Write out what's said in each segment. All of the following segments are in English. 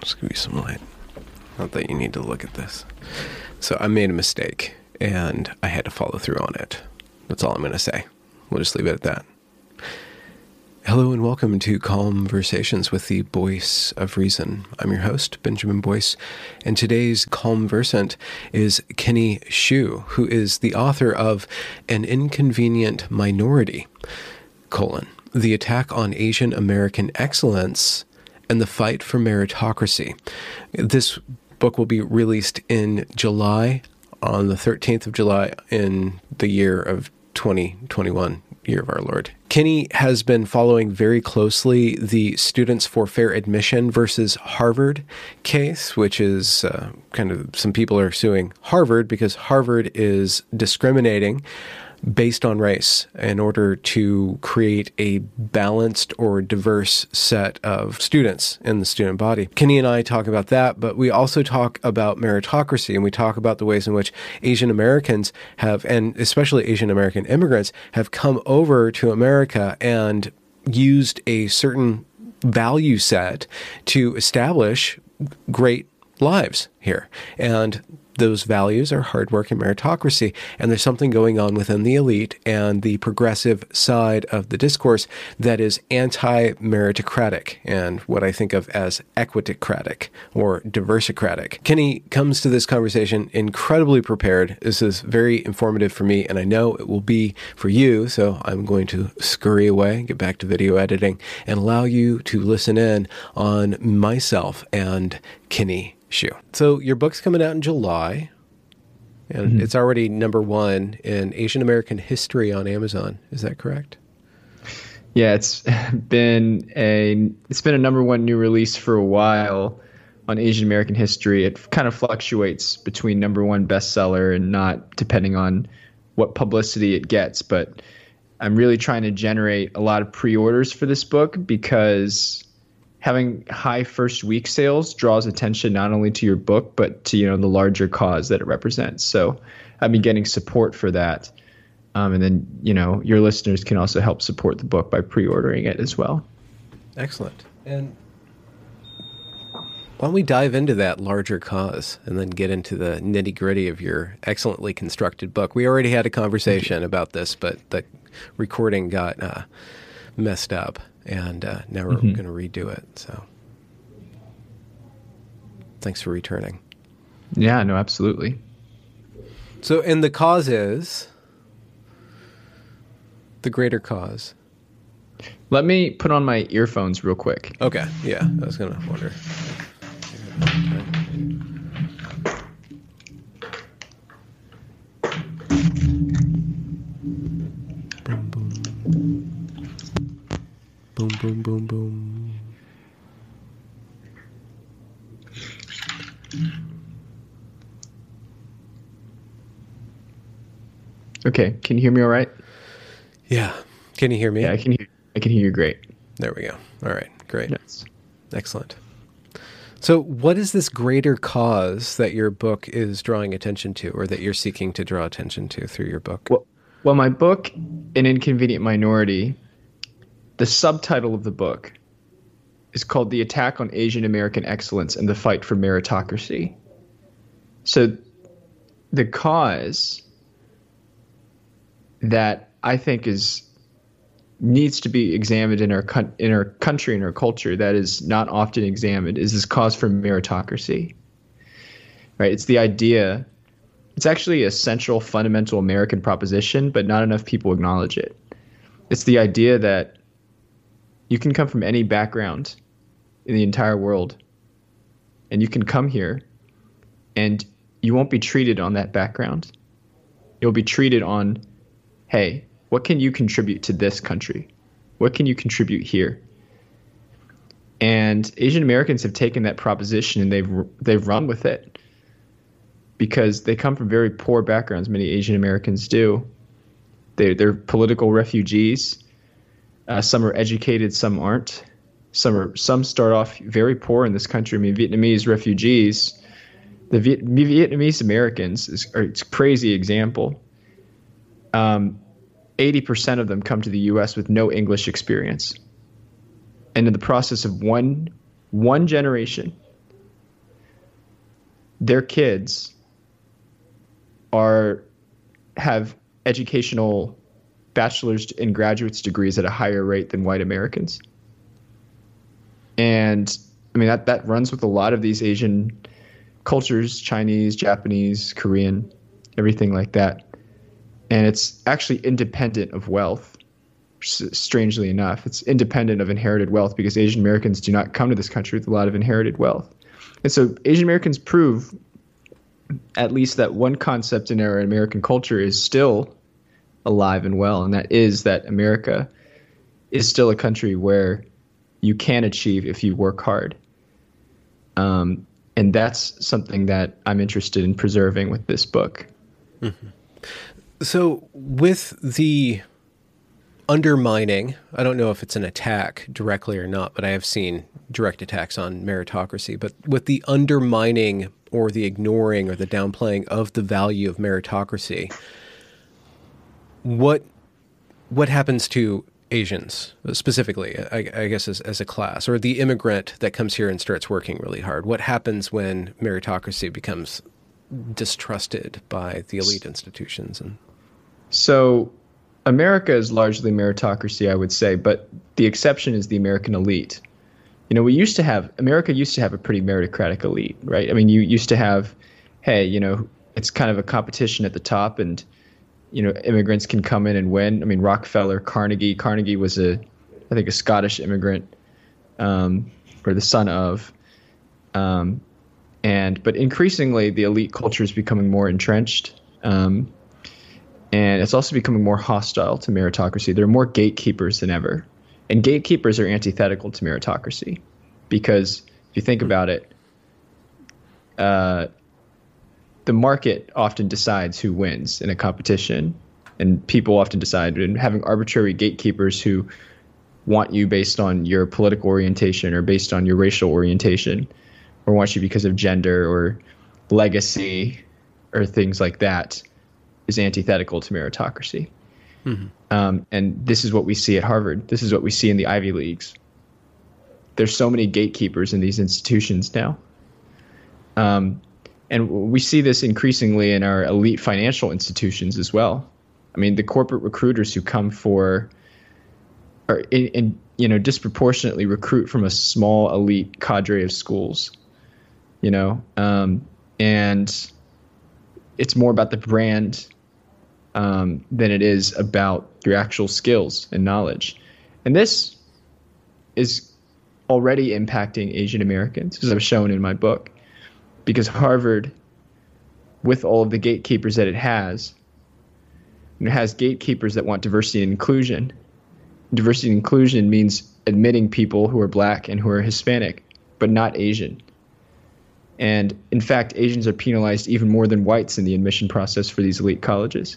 Just give you some light. Not that you need to look at this. So I made a mistake and I had to follow through on it. That's all I'm going to say. We'll just leave it at that. Hello and welcome to Conversations with the Voice of Reason. I'm your host, Benjamin Boyce, and today's conversant is Kenny Xu, who is the author of An Inconvenient Minority, colon, The Attack on Asian American Excellence and the Fight for Meritocracy. This book will be released in July, on the 13th of July, in the year of 2021, year of our Lord. Kenny has been following very closely the Students for Fair Admission versus Harvard case, which is uh, kind of some people are suing Harvard because Harvard is discriminating based on race in order to create a balanced or diverse set of students in the student body. Kenny and I talk about that, but we also talk about meritocracy and we talk about the ways in which Asian Americans have, and especially Asian American immigrants, have come over to America and used a certain value set to establish great lives here. And those values are hard work and meritocracy. And there's something going on within the elite and the progressive side of the discourse that is anti meritocratic and what I think of as equitocratic or diversicratic. Kenny comes to this conversation incredibly prepared. This is very informative for me, and I know it will be for you. So I'm going to scurry away, get back to video editing, and allow you to listen in on myself and Kenny Xu. So your book's coming out in July, and mm-hmm. it's already number one in Asian American history on Amazon. Is that correct? Yeah, it's been a it's been a number one new release for a while on Asian American history. It kind of fluctuates between number one bestseller and not, depending on what publicity it gets. But I'm really trying to generate a lot of pre-orders for this book because having high first week sales draws attention not only to your book but to you know the larger cause that it represents. So I've been getting support for that, um, and then you know your listeners can also help support the book by pre-ordering it as well. Excellent. And why don't we dive into that larger cause and then get into the nitty gritty of your excellently constructed book? We already had a conversation about this, but the recording got uh, messed up and uh, now we're mm-hmm. going to redo it. So, thanks for returning. Yeah, no, absolutely. So, and the cause is the greater cause. Let me put on my earphones real quick. Okay. Yeah, I was going to wonder. Boom, boom, boom, boom. Okay, can you hear me all right? Yeah. Can you hear me? Yeah, I can hear I can hear you great. There we go. All right, great. Yes. Excellent. So, what is this greater cause that your book is drawing attention to, or that you're seeking to draw attention to through your book? Well, well my book, An Inconvenient Minority, the subtitle of the book is called The Attack on Asian American Excellence and the Fight for Meritocracy. So the cause that I think is needs to be examined in our in our country and our culture that is not often examined is this cause for meritocracy. Right? It's the idea it's actually a central fundamental American proposition, but not enough people acknowledge it. It's the idea that you can come from any background in the entire world, and you can come here, and you won't be treated on that background. You'll be treated on, hey, what can you contribute to this country? What can you contribute here? And Asian Americans have taken that proposition and they've they've run with it because they come from very poor backgrounds. Many Asian Americans do. They they're political refugees. Uh, some are educated, some aren't. Some are some start off very poor in this country. I mean, Vietnamese refugees, the Viet, Vietnamese Americans is are, it's a crazy example. Um, 80% of them come to the U.S. with no English experience, and in the process of one one generation, their kids are have educational bachelor's and graduate's degrees at a higher rate than white Americans. And I mean that that runs with a lot of these Asian cultures, Chinese, Japanese, Korean, everything like that. And it's actually independent of wealth. Strangely enough, it's independent of inherited wealth because Asian Americans do not come to this country with a lot of inherited wealth. And so Asian Americans prove at least that one concept in our American culture is still alive and well, and that is that America is still a country where you can achieve if you work hard. Um, and that's something that I'm interested in preserving with this book. Mm-hmm. So, with the undermining, I don't know if it's an attack directly or not, but I have seen direct attacks on meritocracy. But with the undermining or the ignoring or the downplaying of the value of meritocracy, what what happens to Asians specifically, I, I guess as, as, a class, or the immigrant that comes here and starts working really hard? What happens when meritocracy becomes distrusted by the elite institutions? And so, America is largely meritocracy, I would say, but the exception is the American elite. You know, we used to have America used to have a pretty meritocratic elite, right? I mean, you used to have, hey, you know, it's kind of a competition at the top, and you know immigrants can come in and win. I mean Rockefeller, Carnegie. Carnegie was a, I think a Scottish immigrant, um, or the son of, um, and but increasingly the elite culture is becoming more entrenched, um, and it's also becoming more hostile to meritocracy. There are more gatekeepers than ever, and gatekeepers are antithetical to meritocracy, because if you think about it. Uh, the market often decides who wins in a competition, and people often decide. And having arbitrary gatekeepers who want you based on your political orientation or based on your racial orientation, or want you because of gender or legacy or things like that, is antithetical to meritocracy. Mm-hmm. Um, and this is what we see at Harvard. This is what we see in the Ivy Leagues. There's so many gatekeepers in these institutions now. Um, and we see this increasingly in our elite financial institutions as well. I mean, the corporate recruiters who come for, or in, in you know, disproportionately recruit from a small elite cadre of schools, you know, um, and it's more about the brand um, than it is about your actual skills and knowledge. And this is already impacting Asian Americans, as I've shown in my book because Harvard, with all of the gatekeepers that it has, it has gatekeepers that want diversity and inclusion. Diversity and inclusion means admitting people who are black and who are Hispanic, but not Asian. And in fact, Asians are penalized even more than whites in the admission process for these elite colleges.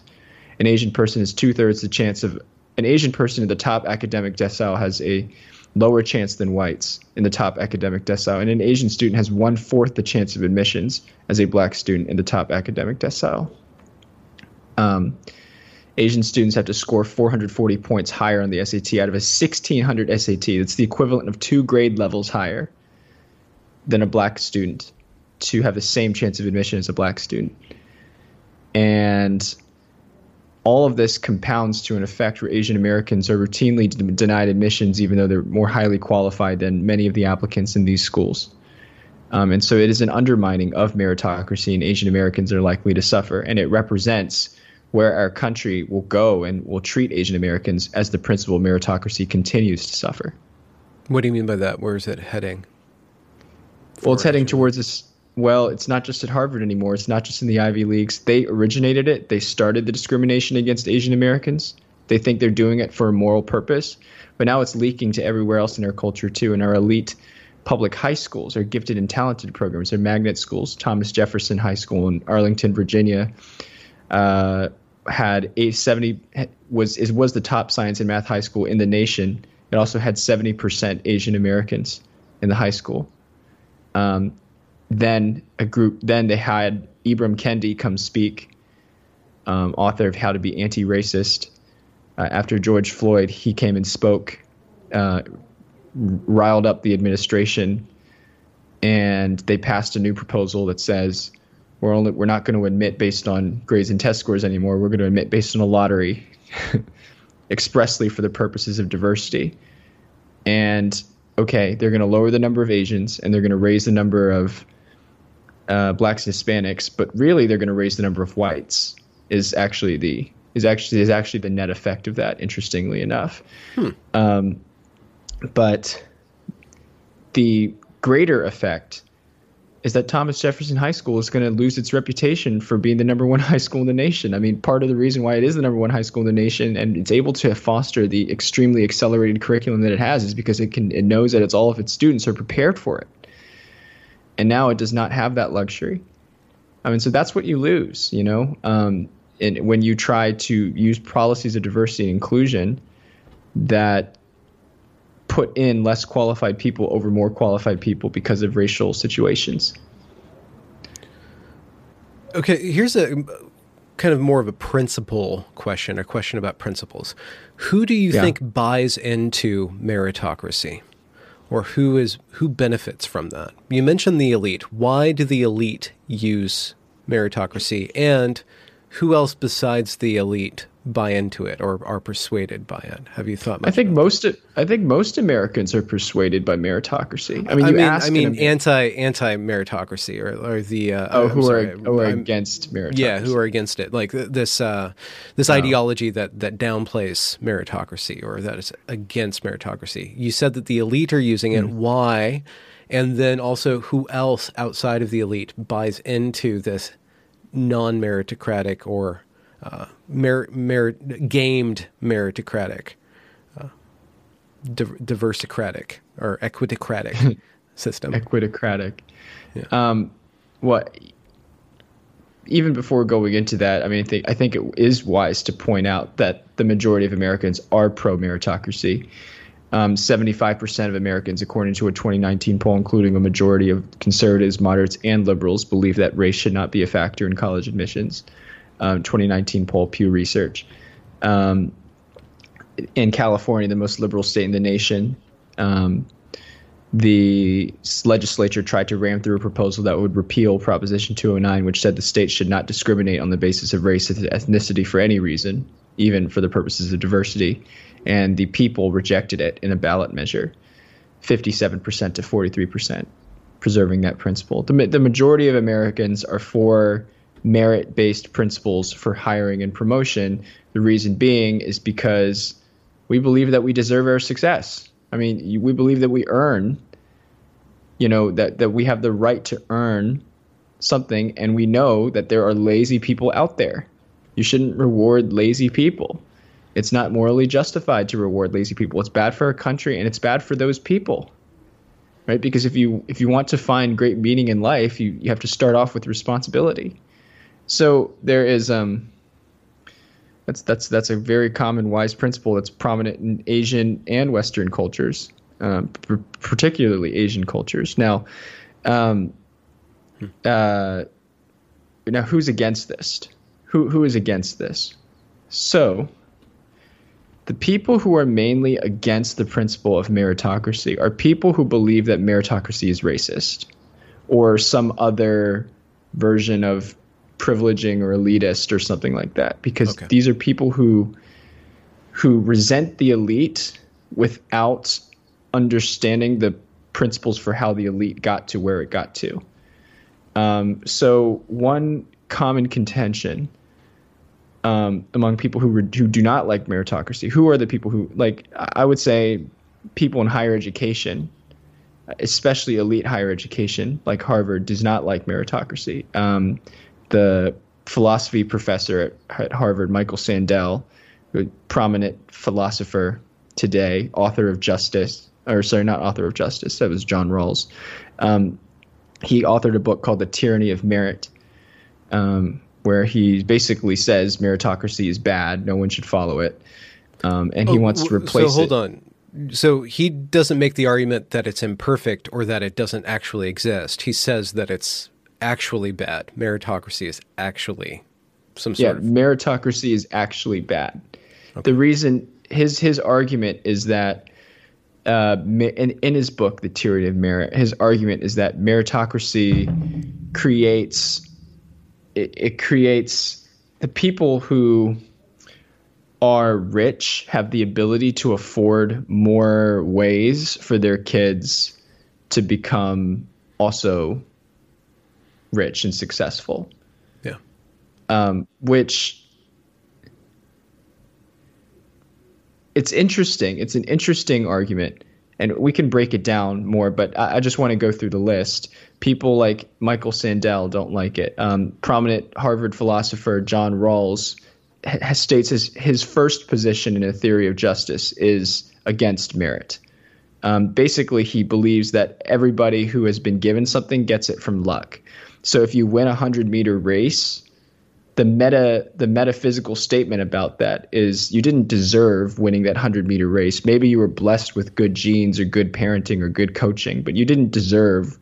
An Asian person has two thirds the chance of an Asian person in the top academic decile has a lower chance than whites in the top academic decile, and an Asian student has one fourth the chance of admissions as a black student in the top academic decile. Um, Asian students have to score 440 points higher on the SAT out of a 1600 SAT. That's the equivalent of two grade levels higher than a black student to have the same chance of admission as a black student. And all of this compounds to an effect where Asian Americans are routinely d- denied admissions, even though they're more highly qualified than many of the applicants in these schools. Um, and so it is an undermining of meritocracy, and Asian Americans are likely to suffer. And it represents where our country will go and will treat Asian Americans as the principal meritocracy continues to suffer. What do you mean by that? Where is it heading? Well, it's heading towards this well, it's not just at Harvard anymore. It's not just in the Ivy Leagues. They originated it. They started the discrimination against Asian Americans. They think they're doing it for a moral purpose, but now it's leaking to everywhere else in our culture too. And our elite public high schools, our gifted and talented programs, our magnet schools. Thomas Jefferson High School in Arlington, Virginia, uh, had a 70 was was the top science and math high school in the nation. It also had 70% Asian Americans in the high school. Um, then a group. Then they had Ibram Kendi come speak, um, author of How to Be Anti-Racist. Uh, after George Floyd, he came and spoke, uh, riled up the administration, and they passed a new proposal that says we're only we're not going to admit based on grades and test scores anymore. We're going to admit based on a lottery, expressly for the purposes of diversity. And okay, they're going to lower the number of Asians and they're going to raise the number of uh, blacks and Hispanics, but really they're going to raise the number of whites. Is actually the is actually is actually the net effect of that. Interestingly enough, hmm. um, but the greater effect is that Thomas Jefferson High School is going to lose its reputation for being the number one high school in the nation. I mean, part of the reason why it is the number one high school in the nation and it's able to foster the extremely accelerated curriculum that it has is because it can it knows that it's all of its students are prepared for it. And now it does not have that luxury. I mean, so that's what you lose, you know. Um, and when you try to use policies of diversity and inclusion that put in less qualified people over more qualified people because of racial situations. Okay, here's a kind of more of a principle question, a question about principles. Who do you yeah. think buys into meritocracy? Or who is who benefits from that? You mentioned the elite. Why do the elite use meritocracy and who else besides the elite buy into it or are persuaded by it? Have you thought? I think most. I think most Americans are persuaded by meritocracy. I mean, I mean, I mean, anti anti meritocracy or, or the uh, oh, who sorry, are, who are against meritocracy? Yeah, who are against it? Like this uh, this oh. ideology that that downplays meritocracy or that is against meritocracy. You said that the elite are using it. Mm. Why? And then also, who else outside of the elite buys into this non meritocratic or uh, merit, gamed meritocratic, uh, diversicratic or equitocratic system. Equitocratic. Yeah. Um, what? Even before going into that, I mean, I think, I think it is wise to point out that the majority of Americans are pro meritocracy. Um, 75% of Americans, according to a 2019 poll, including a majority of conservatives, moderates, and liberals, believe that race should not be a factor in college admissions um, 2019 poll, Pew Research. Um, in California, the most liberal state in the nation, um, the legislature tried to ram through a proposal that would repeal Proposition 209, which said the state should not discriminate on the basis of race or ethnicity for any reason, even for the purposes of diversity. And the people rejected it in a ballot measure 57% to 43%, preserving that principle. The, the majority of Americans are for merit based principles for hiring and promotion. The reason being is because we believe that we deserve our success. I mean, we believe that we earn, you know, that, that we have the right to earn something, and we know that there are lazy people out there. You shouldn't reward lazy people. It's not morally justified to reward lazy people. It's bad for our country and it's bad for those people. Right? Because if you if you want to find great meaning in life, you, you have to start off with responsibility. So there is um that's that's that's a very common wise principle that's prominent in Asian and Western cultures, um, p- particularly Asian cultures. Now, um, uh, now who's against this? Who who is against this? So, the people who are mainly against the principle of meritocracy are people who believe that meritocracy is racist, or some other version of privileging or elitist or something like that because okay. these are people who who resent the elite without understanding the principles for how the elite got to where it got to. Um, so one common contention um, among people who re- who do not like meritocracy, who are the people who like? I would say people in higher education, especially elite higher education, like Harvard, does not like meritocracy. Um, the philosophy professor at, at Harvard, Michael Sandel, a prominent philosopher today, author of Justice, or sorry, not author of Justice. That was John Rawls. Um, he authored a book called The Tyranny of Merit, um, where he basically says meritocracy is bad. No one should follow it, um, and he oh, wants to replace. So hold it. on. So he doesn't make the argument that it's imperfect or that it doesn't actually exist. He says that it's actually bad. Meritocracy is actually some sort yeah, of meritocracy is actually bad. Okay. The reason his his argument is that uh, in, in his book, The Tyranny of Merit, his argument is that meritocracy creates it, it creates the people who are rich have the ability to afford more ways for their kids to become also rich and successful. Yeah. Um, which it's interesting. It's an interesting argument, and we can break it down more. But I, I just want to go through the list. People like Michael Sandel don't like it. Um, prominent Harvard philosopher John Rawls has, states his his first position in a theory of justice is against merit. Um, basically, he believes that everybody who has been given something gets it from luck. So if you win a hundred meter race, the meta the metaphysical statement about that is you didn't deserve winning that 100 meter race. Maybe you were blessed with good genes or good parenting or good coaching but you didn't deserve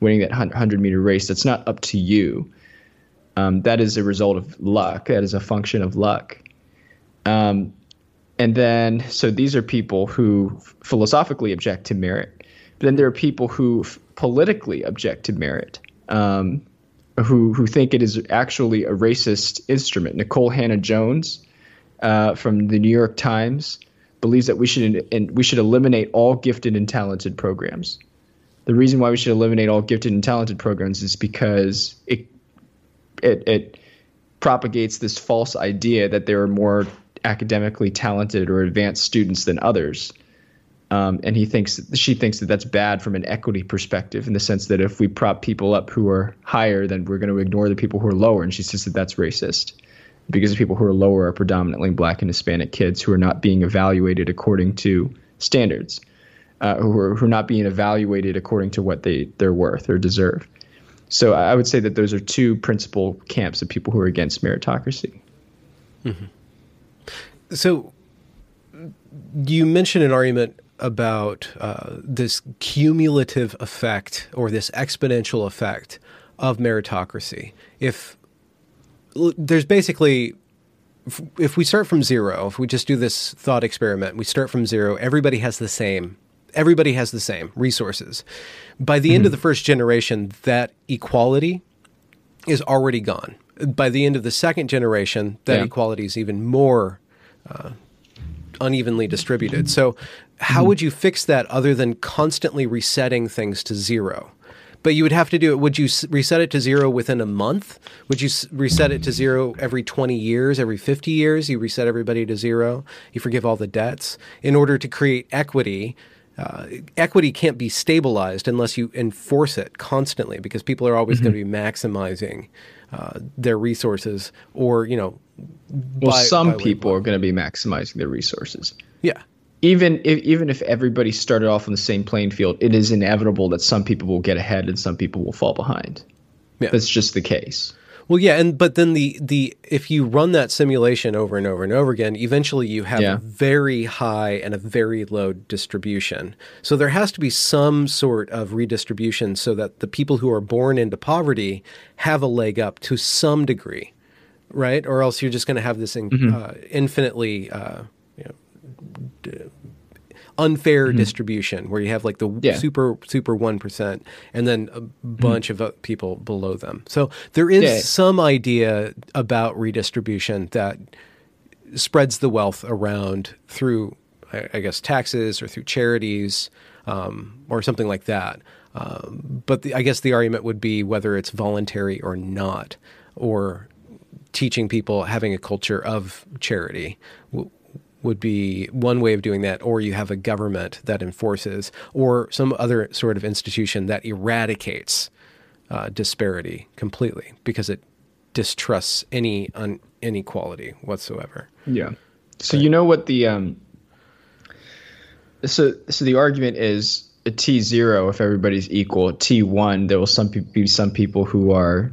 winning that 100 meter race. That's not up to you. Um, that is a result of luck. That is a function of luck. Um, and then so these are people who philosophically object to merit. But then there are people who politically object to merit um, who who think it is actually a racist instrument. Nikole Hannah-Jones uh, from the New York Times believes that we should in, we should eliminate all gifted and talented programs. The reason why we should eliminate all gifted and talented programs is because it it, it propagates this false idea that there are more academically talented or advanced students than others um, and he thinks she thinks that that's bad from an equity perspective in the sense that if we prop people up who are higher, then we're going to ignore the people who are lower. And she says that that's racist because the people who are lower are predominantly black and Hispanic kids who are not being evaluated according to standards, uh, who, are, who are not being evaluated according to what they, they're worth or deserve. So I would say that those are two principal camps of people who are against meritocracy. Mm-hmm. So you mentioned an argument about uh, this cumulative effect or this exponential effect of meritocracy. If there's basically, if, we start from zero, if we just do this thought experiment, we start from zero, everybody has the same. Everybody has the same resources. By the mm-hmm. end of the first generation, that equality is already gone. By the end of the second generation, that yeah. equality is even more uh, unevenly distributed. So how would you fix that other than constantly resetting things to zero? But you would have to do it. Would you reset it to zero within a month? Would you reset it to zero every 20 years, every 50 years? You reset everybody to zero. You forgive all the debts in order to create equity. Uh, equity can't be stabilized unless you enforce it constantly because people are always mm-hmm. going to be maximizing uh, their resources or, you know, well, by, some by people are going to be maximizing their resources. Yeah even if even if everybody started off on the same playing field, it is inevitable that some people will get ahead and some people will fall behind. Yeah. That's just the case. Well, yeah, and but then the the if you run that simulation over and over and over again, eventually you have yeah. a very high and a very low distribution. So there has to be some sort of redistribution so that the people who are born into poverty have a leg up to some degree, right? Or else you're just going to have this in, mm-hmm. uh, infinitely uh, unfair mm-hmm. distribution where you have like the yeah. super super 1% and then a mm-hmm. bunch mm-hmm. of people below them so there is yeah. some idea about redistribution that spreads the wealth around through i, guess taxes or through charities um, or something like that um, but the, i guess the argument would be whether it's voluntary or not or teaching people having a culture of charity would be one way of doing that, or you have a government that enforces, or some other sort of institution that eradicates uh, disparity completely because it distrusts any un- inequality whatsoever. Yeah. So you know what the um, so so the argument is a T zero if everybody's equal. T one there will some be some people who are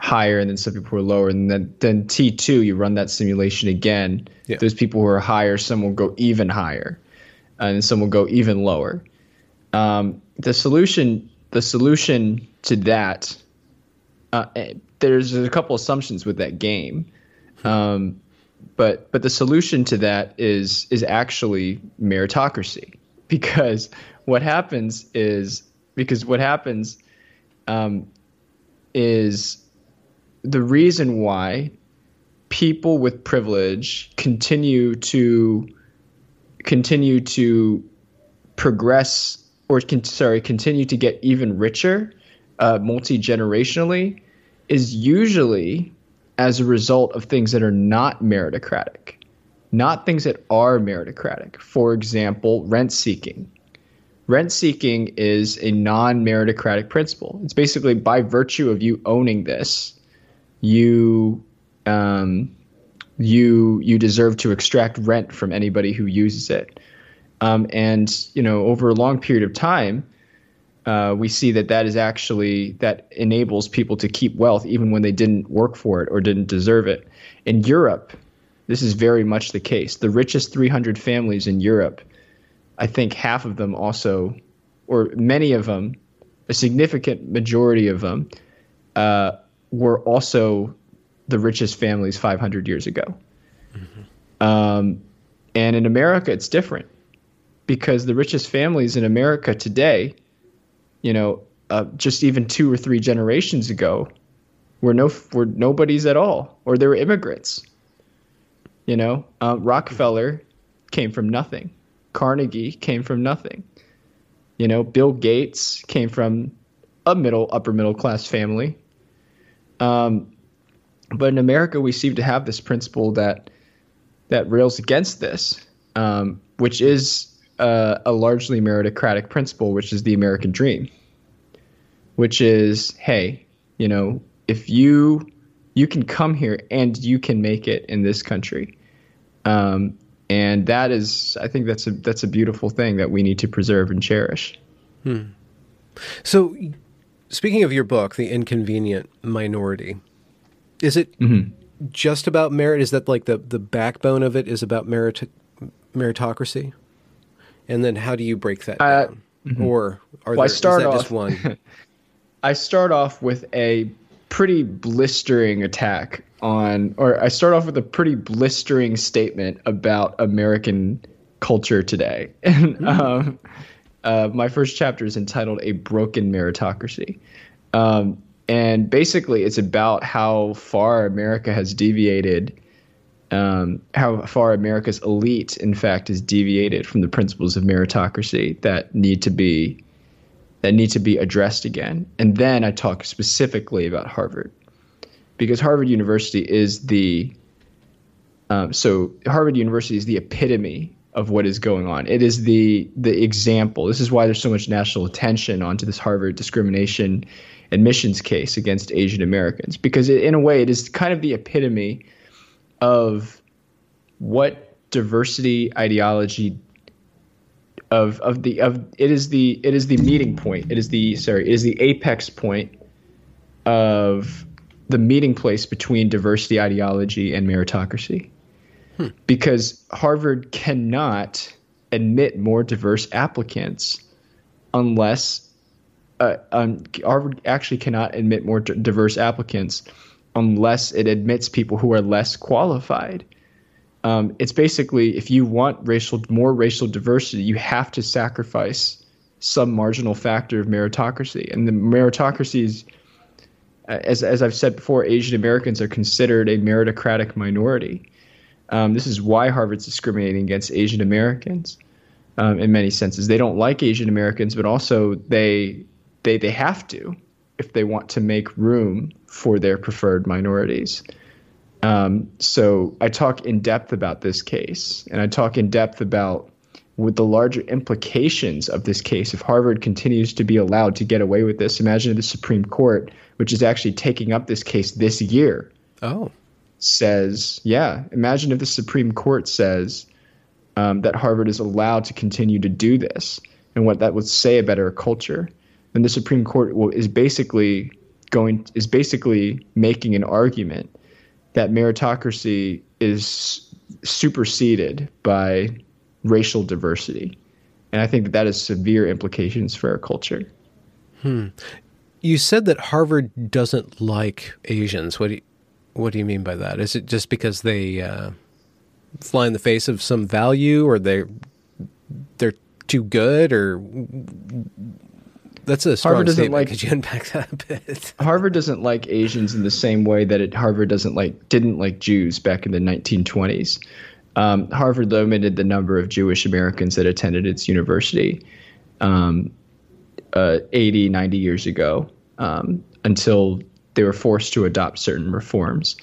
higher and then some people who are lower, and then then T two you run that simulation again. Yeah. Those people who are higher, some will go even higher, and some will go even lower. Um, the solution the solution to that uh, eh, there's a couple assumptions with that game. Um, but but the solution to that is is actually meritocracy because what happens is because what happens um, is the reason why people with privilege continue to continue to progress or can, sorry continue to get even richer uh, multi generationally is usually as a result of things that are not meritocratic, not things that are meritocratic. For example, rent seeking. Rent seeking is a non meritocratic principle. It's basically by virtue of you owning this, you um, you you deserve to extract rent from anybody who uses it. Um, and you know, over a long period of time, uh, we see that that is actually that enables people to keep wealth even when they didn't work for it or didn't deserve it. In Europe, this is very much the case. The richest 300 families in Europe, I think half of them also, or many of them, a significant majority of them, uh, were also the richest families 500 years ago. Mm-hmm. Um, and in America, it's different because the richest families in America today you know, uh, just even two or three generations ago, were no were nobodies at all, or they were immigrants. You know, uh, Rockefeller came from nothing. Carnegie came from nothing. You know, Bill Gates came from a middle upper middle class family. Um, but in America, we seem to have this principle that that rails against this, um, which is uh, a largely meritocratic principle, which is the American dream, which is, hey, you know, if you you can come here and you can make it in this country, um, and that is, I think that's a that's a beautiful thing that we need to preserve and cherish. Hmm. So, speaking of your book, The Inconvenient Minority, is it mm-hmm. just about merit? Is that like the the backbone of it? Is about merit meritocracy? and then how do you break that uh, down? Mm-hmm. Or are well, there, I start off, just one? I start off with a pretty blistering attack on, or I start off with a pretty blistering statement about American culture today. And mm-hmm. um, uh, my first chapter is entitled "A Broken Meritocracy." Um, and basically, it's about how far America has deviated um, how far America's elite, in fact, has deviated from the principles of meritocracy that need to be that need to be addressed again. And then I talk specifically about Harvard, because Harvard University is the um, so Harvard University is the epitome of what is going on. It is the the example. This is why there's so much national attention onto this Harvard discrimination admissions case against Asian Americans, because it, in a way it is kind of the epitome of what diversity ideology of of the of it is the it is the meeting point. It is the sorry, it is the apex point of the meeting place between diversity ideology and meritocracy. Because Harvard cannot admit more diverse applicants unless uh, um, Harvard actually cannot admit more d- diverse applicants unless it admits people who are less qualified. Um, it's basically if you want racial more racial diversity, you have to sacrifice some marginal factor of meritocracy, and the meritocracy is. As, as I've said before, Asian Americans are considered a meritocratic minority. Um, this is why Harvard's discriminating against Asian Americans um, in many senses. They don't like Asian Americans, but also they they they have to if they want to make room for their preferred minorities. Um, so I talk in depth about this case, and I talk in depth about with the larger implications of this case if Harvard continues to be allowed to get away with this. Imagine the Supreme Court, which is actually taking up this case this year. Oh. Says, yeah, imagine if the Supreme Court says um, that Harvard is allowed to continue to do this and what that would say about our culture, then the Supreme Court is basically going is basically making an argument that meritocracy is superseded by racial diversity. And I think that that has severe implications for our culture. Hmm. You said that Harvard doesn't like Asians. What do you, what do you mean by that? Is it just because they uh, fly in the face of some value, or they they're too good, or that's a strong Harvard doesn't statement. Like, Could you unpack that a bit? Harvard doesn't like Asians in the same way that it, Harvard doesn't like didn't like Jews back in the 1920s. Um, Harvard limited the number of Jewish Americans that attended its university um, uh, 80, 90 years ago um, until they were forced to adopt certain reforms.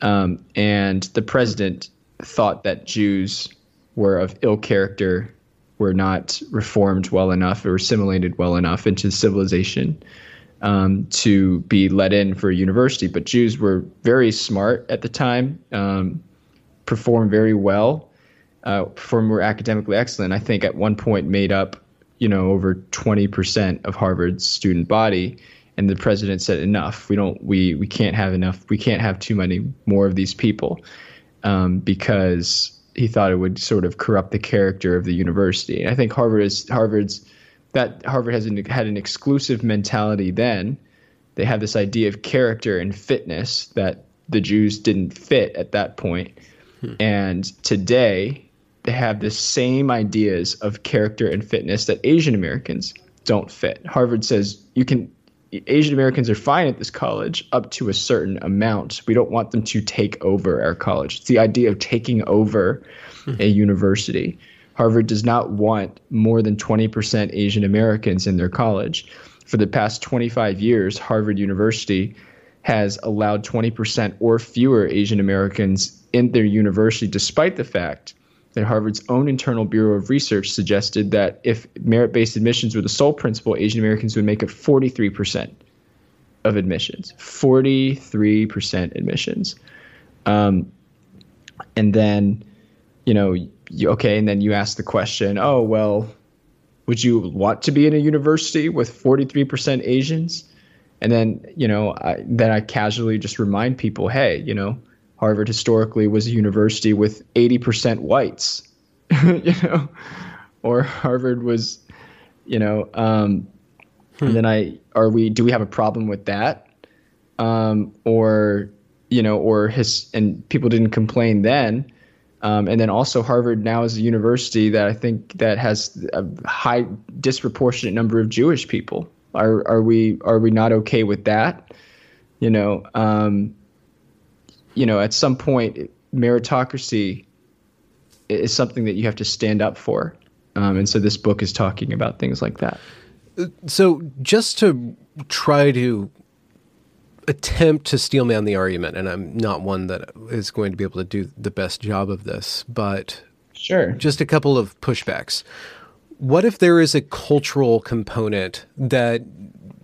Um, and the president thought that Jews were of ill character were not reformed well enough or assimilated well enough into civilization um, to be let in for a university. But Jews were very smart at the time, um, performed very well, uh, performed were academically excellent. I think at one point made up, you know, over 20% of Harvard's student body. And the president said, "Enough. We don't. We we can't have enough. We can't have too many more of these people, um, because he thought it would sort of corrupt the character of the university. And I think Harvard is Harvard's that Harvard has an, had an exclusive mentality then. They have this idea of character and fitness that the Jews didn't fit at that point. Hmm. And today they have the same ideas of character and fitness that Asian Americans don't fit. Harvard says you can Asian Americans are fine at this college up to a certain amount. We don't want them to take over our college. It's the idea of taking over mm-hmm. a university. Harvard does not want more than 20% Asian Americans in their college. For the past 25 years, Harvard University has allowed 20% or fewer Asian Americans in their university, despite the fact that Harvard's own internal Bureau of Research suggested that if merit based admissions were the sole principle, Asian Americans would make up 43% of admissions. 43% admissions. Um, and then, you know, you, okay, and then you ask the question oh, well, would you want to be in a university with 43% Asians? And then, you know, I, then I casually just remind people, hey, you know, Harvard historically was a university with 80% whites, you know, or Harvard was, you know, um, hmm. and then I, are we, do we have a problem with that? Um, or, you know, or his, and people didn't complain then. Um, and then also Harvard now is a university that I think that has a high disproportionate number of Jewish people. Are, are we, are we not okay with that? You know, um, you know, at some point, meritocracy is something that you have to stand up for. Um, and so this book is talking about things like that. So just to try to attempt to steel man the argument, and I'm not one that is going to be able to do the best job of this, but sure, just a couple of pushbacks. What if there is a cultural component that,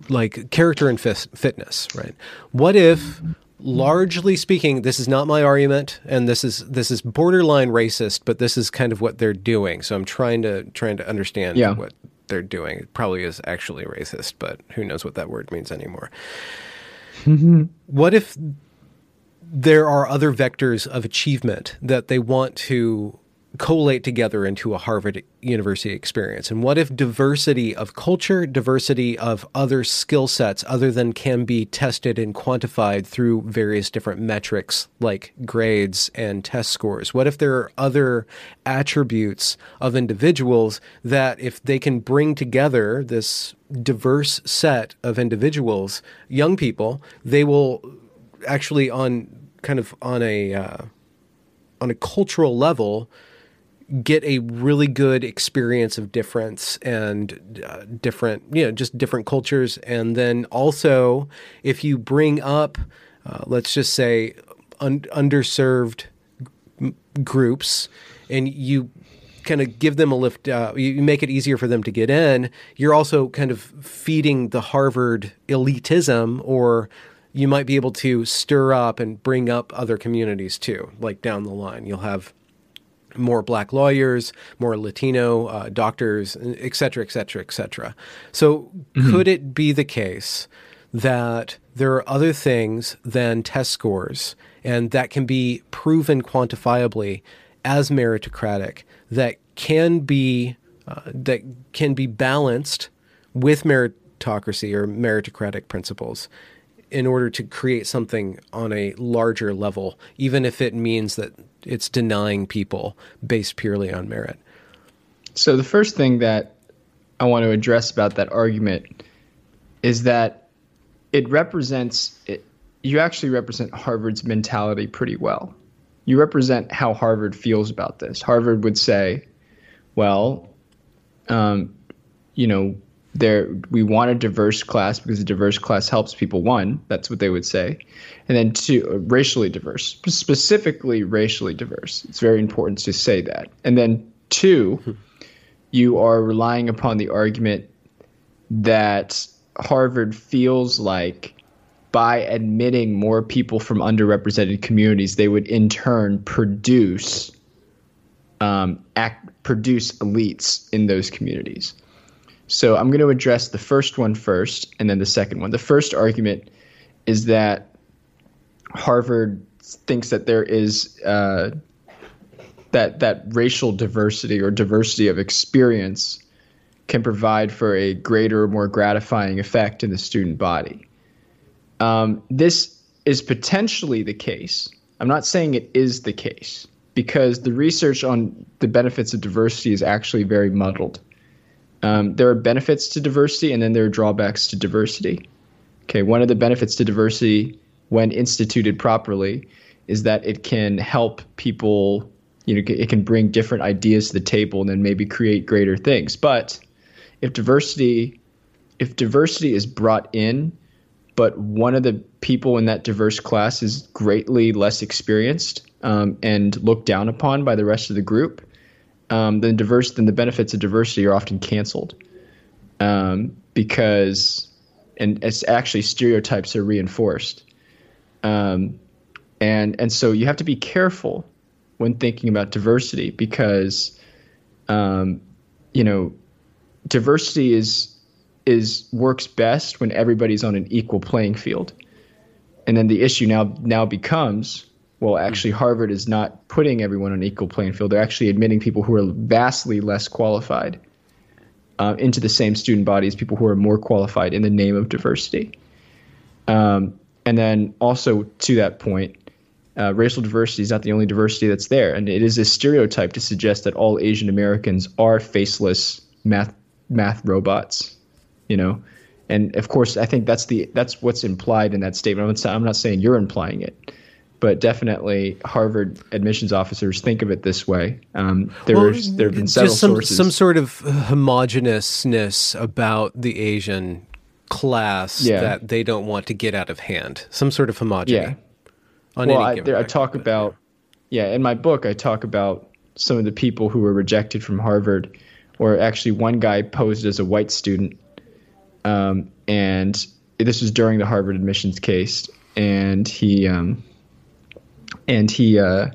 like character and fitness, right? What if largely speaking, this is not my argument, and this is this is borderline racist, but this is kind of what they're doing. So I'm trying to trying to understand yeah. what they're doing. It probably is actually racist, but who knows what that word means anymore. Mm-hmm. What if there are other vectors of achievement that they want to collate together into a Harvard University experience? And what if diversity of culture, diversity of other skill sets other than can be tested and quantified through various different metrics like grades and test scores? What if there are other attributes of individuals that if they can bring together this diverse set of individuals, young people, they will actually on kind of on a uh, on a cultural level get a really good experience of difference and uh, different, you know, just different cultures. And then also, if you bring up, uh, let's just say, un- underserved m- groups and you kind of give them a lift, uh, you make it easier for them to get in, you're also kind of feeding the Harvard elitism or you might be able to stir up and bring up other communities too, like down the line. You'll have more black lawyers, more Latino uh, doctors, et cetera, et cetera, et cetera. So, mm-hmm. could it be the case that there are other things than test scores, and that can be proven quantifiably as meritocratic that can be uh, that can be balanced with meritocracy or meritocratic principles in order to create something on a larger level, even if it means that it's denying people based purely on merit. So the first thing that I want to address about that argument is that it represents it, you actually represent Harvard's mentality pretty well. You represent how Harvard feels about this. Harvard would say, well, um, you know, there we want a diverse class because a diverse class helps people one that's what they would say and then two racially diverse specifically racially diverse. It's very important to say that. And then two you are relying upon the argument that harvard feels like by admitting more people from underrepresented communities they would in turn produce um, act, produce elites in those communities so I'm going to address the first one first and then the second one. The first argument is that Harvard thinks that there is uh, that that racial diversity or diversity of experience can provide for a greater, more gratifying effect in the student body. Um, this is potentially the case. I'm not saying it is the case because the research on the benefits of diversity is actually very muddled. Um, there are benefits to diversity, and then there are drawbacks to diversity. Okay, one of the benefits to diversity, when instituted properly, is that it can help people. You know, it can bring different ideas to the table, and then maybe create greater things. But if diversity, if diversity is brought in, but one of the people in that diverse class is greatly less experienced um, and looked down upon by the rest of the group, um, then diverse then the benefits of diversity are often canceled um, because and it's actually stereotypes are reinforced. Um, and and so you have to be careful when thinking about diversity because um, you know diversity is is works best when everybody's on an equal playing field. And then the issue now now becomes well, actually, Harvard is not putting everyone on equal playing field. They're actually admitting people who are vastly less qualified uh, into the same student body as people who are more qualified in the name of diversity. Um, and then also to that point, uh, racial diversity is not the only diversity that's there, and it is a stereotype to suggest that all Asian Americans are faceless math math robots. You know, and of course, I think that's the that's what's implied in that statement. I'm not, I'm not saying you're implying it but definitely Harvard admissions officers think of it this way. Um, there's well, there have been several just some, sources. Some sort of homogeneousness about the Asian class yeah. that they don't want to get out of hand. Some sort of homogeny. Yeah. well, I, there, I talk about yeah in my book I talk about some of the people who were rejected from Harvard, or actually one guy posed as a white student, um, and this was during the Harvard admissions case, and he. Um, and he uh,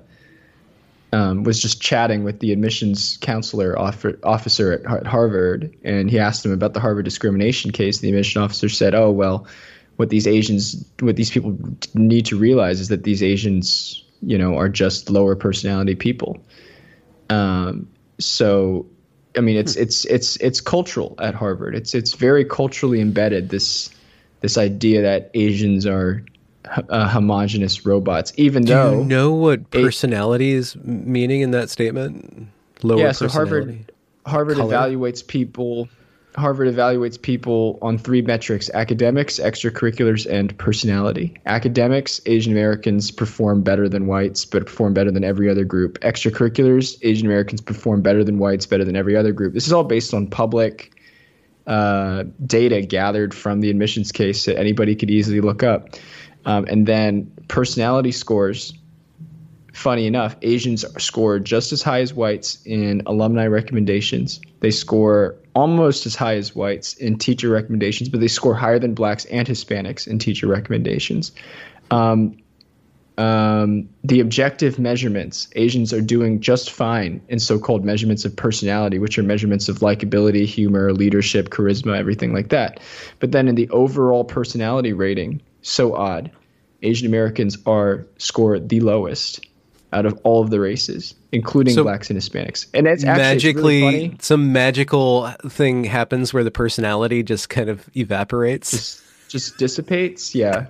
um, was just chatting with the admissions counselor officer at Harvard, and he asked him about the Harvard discrimination case. The admission officer said, "Oh well, what these Asians, what these people need to realize is that these Asians, you know, are just lower personality people." Um, so, I mean, it's it's it's it's cultural at Harvard. It's it's very culturally embedded. This this idea that Asians are uh, homogenous robots, even Do though you know what personality is meaning in that statement? Lower yeah, so Harvard Harvard Color? evaluates people. Harvard evaluates people on three metrics: academics, extracurriculars, and personality. Academics, Asian Americans perform better than whites, but perform better than every other group. Extracurriculars, Asian Americans perform better than whites, better than every other group. This is all based on public uh, data gathered from the admissions case that anybody could easily look up. Um, and then personality scores. Funny enough, Asians score just as high as whites in alumni recommendations. They score almost as high as whites in teacher recommendations, but they score higher than blacks and Hispanics in teacher recommendations. Um, um, the objective measurements, Asians are doing just fine in so called measurements of personality, which are measurements of likability, humor, leadership, charisma, everything like that. But then in the overall personality rating, so odd, Asian Americans are scored the lowest out of all of the races, including so blacks and Hispanics. And it's magically really some magical thing happens where the personality just kind of evaporates, just, just dissipates. Yeah.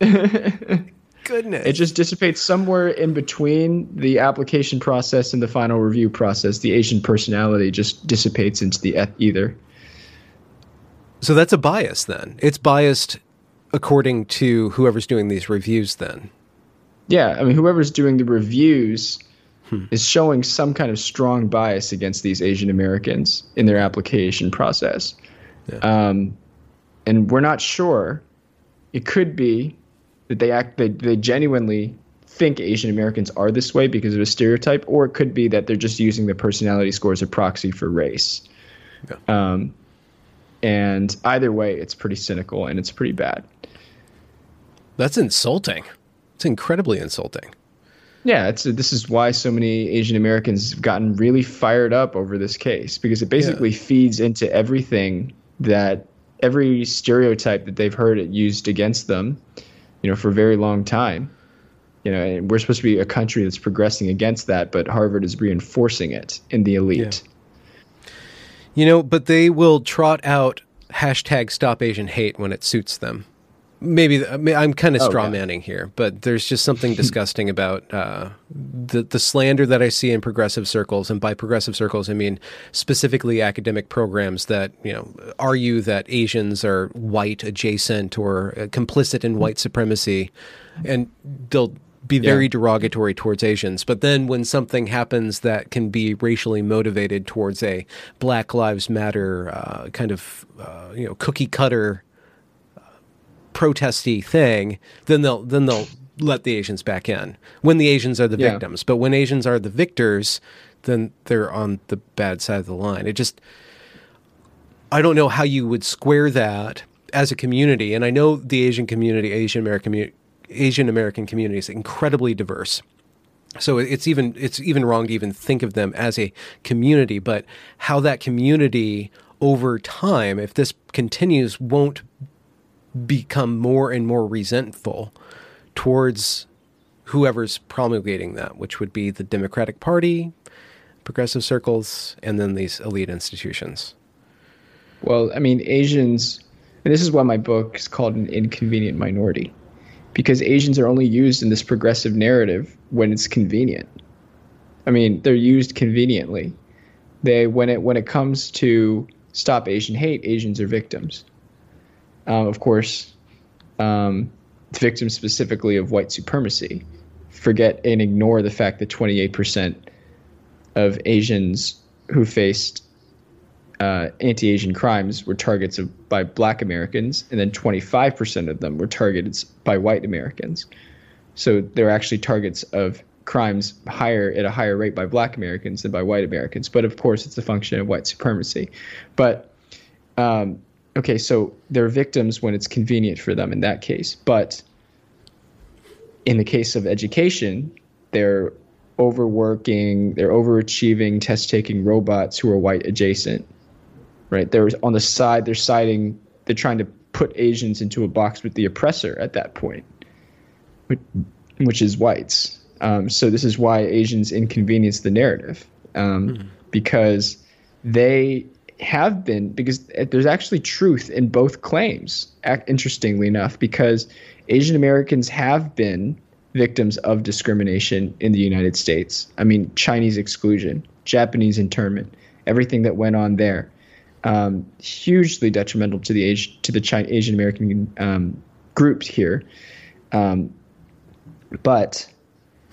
goodness. It just dissipates somewhere in between the application process and the final review process. The Asian personality just dissipates into the either. So that's a bias then. It's biased according to whoever's doing these reviews then. Yeah, I mean whoever's doing the reviews hmm. is showing some kind of strong bias against these Asian Americans in their application process. Yeah. Um, and we're not sure. It could be that they act they, they genuinely think Asian Americans are this way because of a stereotype, or it could be that they're just using the personality score as a proxy for race. Yeah. Um, and either way, it's pretty cynical and it's pretty bad. That's insulting. It's incredibly insulting. Yeah, it's this is why so many Asian Americans have gotten really fired up over this case because it basically yeah. feeds into everything that every stereotype that they've heard it used against them you know, for a very long time. You know, and we're supposed to be a country that's progressing against that, but Harvard is reinforcing it in the elite. Yeah. You know, but they will trot out hashtag Stop Asian Hate when it suits them maybe I'm kind of oh, straw manning here, but there's just something disgusting about uh, the the slander that I see in progressive circles, and by progressive circles I mean specifically academic programs that you know argue that Asians are white adjacent or uh, complicit in white supremacy, and they'll be very yeah. derogatory towards Asians. But then when something happens that can be racially motivated towards a Black Lives Matter uh, kind of uh, you know cookie cutter protesty thing, then they'll then they'll let the Asians back in when the Asians are the yeah. victims. But when Asians are the victors, then they're on the bad side of the line. It just I don't know how you would square that as a community. And I know the Asian community, Asian American Asian American community is incredibly diverse. So it's even it's even wrong to even think of them as a community, but how that community over time, if this continues, won't become more and more resentful towards whoever's promulgating that, which would be the Democratic Party, progressive circles, and then these elite institutions. Well, I mean, Asians, and this is why my book is called An Inconvenient Minority, because Asians are only used in this progressive narrative when it's convenient. I mean, they're used conveniently. They when it when it comes to stop Asian hate, Asians are victims um, of course, um, victims specifically of white supremacy forget and ignore the fact that 28% of Asians who faced uh, anti-Asian crimes were targets of, by Black Americans, and then 25% of them were targeted by white Americans. So they're actually targets of crimes higher at a higher rate by Black Americans than by white Americans. But of course, it's a function of white supremacy. But um, okay, so they're victims when it's convenient for them in that case. But in the case of education, they're overworking, they're overachieving, test taking robots who are white adjacent. Right? They're on the side, they're siding, they're trying to put Asians into a box with the oppressor at that point, which, is whites. Um, so this is why Asians inconvenience the narrative um, mm-hmm. because they have been because there's actually truth in both claims interestingly enough because asian americans have been victims of discrimination in the united states. I mean chinese exclusion japanese internment everything that went on there um, hugely detrimental to the age to the China, asian american um, groups here. Um, but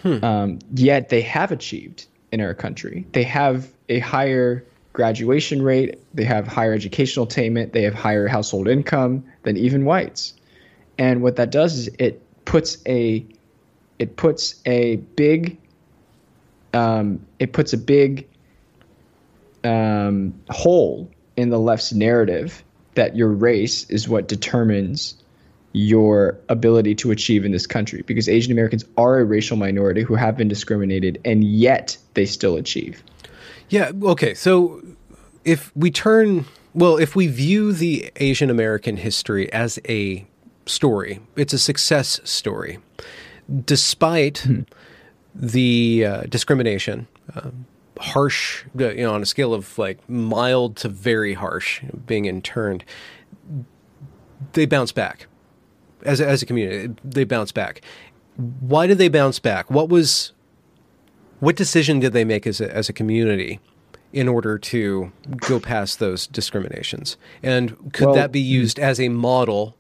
hmm. Um, yet they have achieved in our country. They have a higher graduation rate, they have higher educational attainment, they have higher household income than even whites. And what that does is it puts a it puts a big um, it puts a big um, hole in the left's narrative that your race is what determines your ability to achieve in this country because Asian Americans are a racial minority who have been discriminated and yet they still achieve. Yeah. Okay. So if we turn, well, if we view the Asian American history as a story, it's a success story, despite hmm. the uh, discrimination. Uh, harsh, you know, on a scale of like mild to very harsh, being interned, they bounce back as a, as a community. They bounce back. Why did they bounce back? What was what decision did they make as a, as a community in order to go past those discriminations? And could well, that be used as a model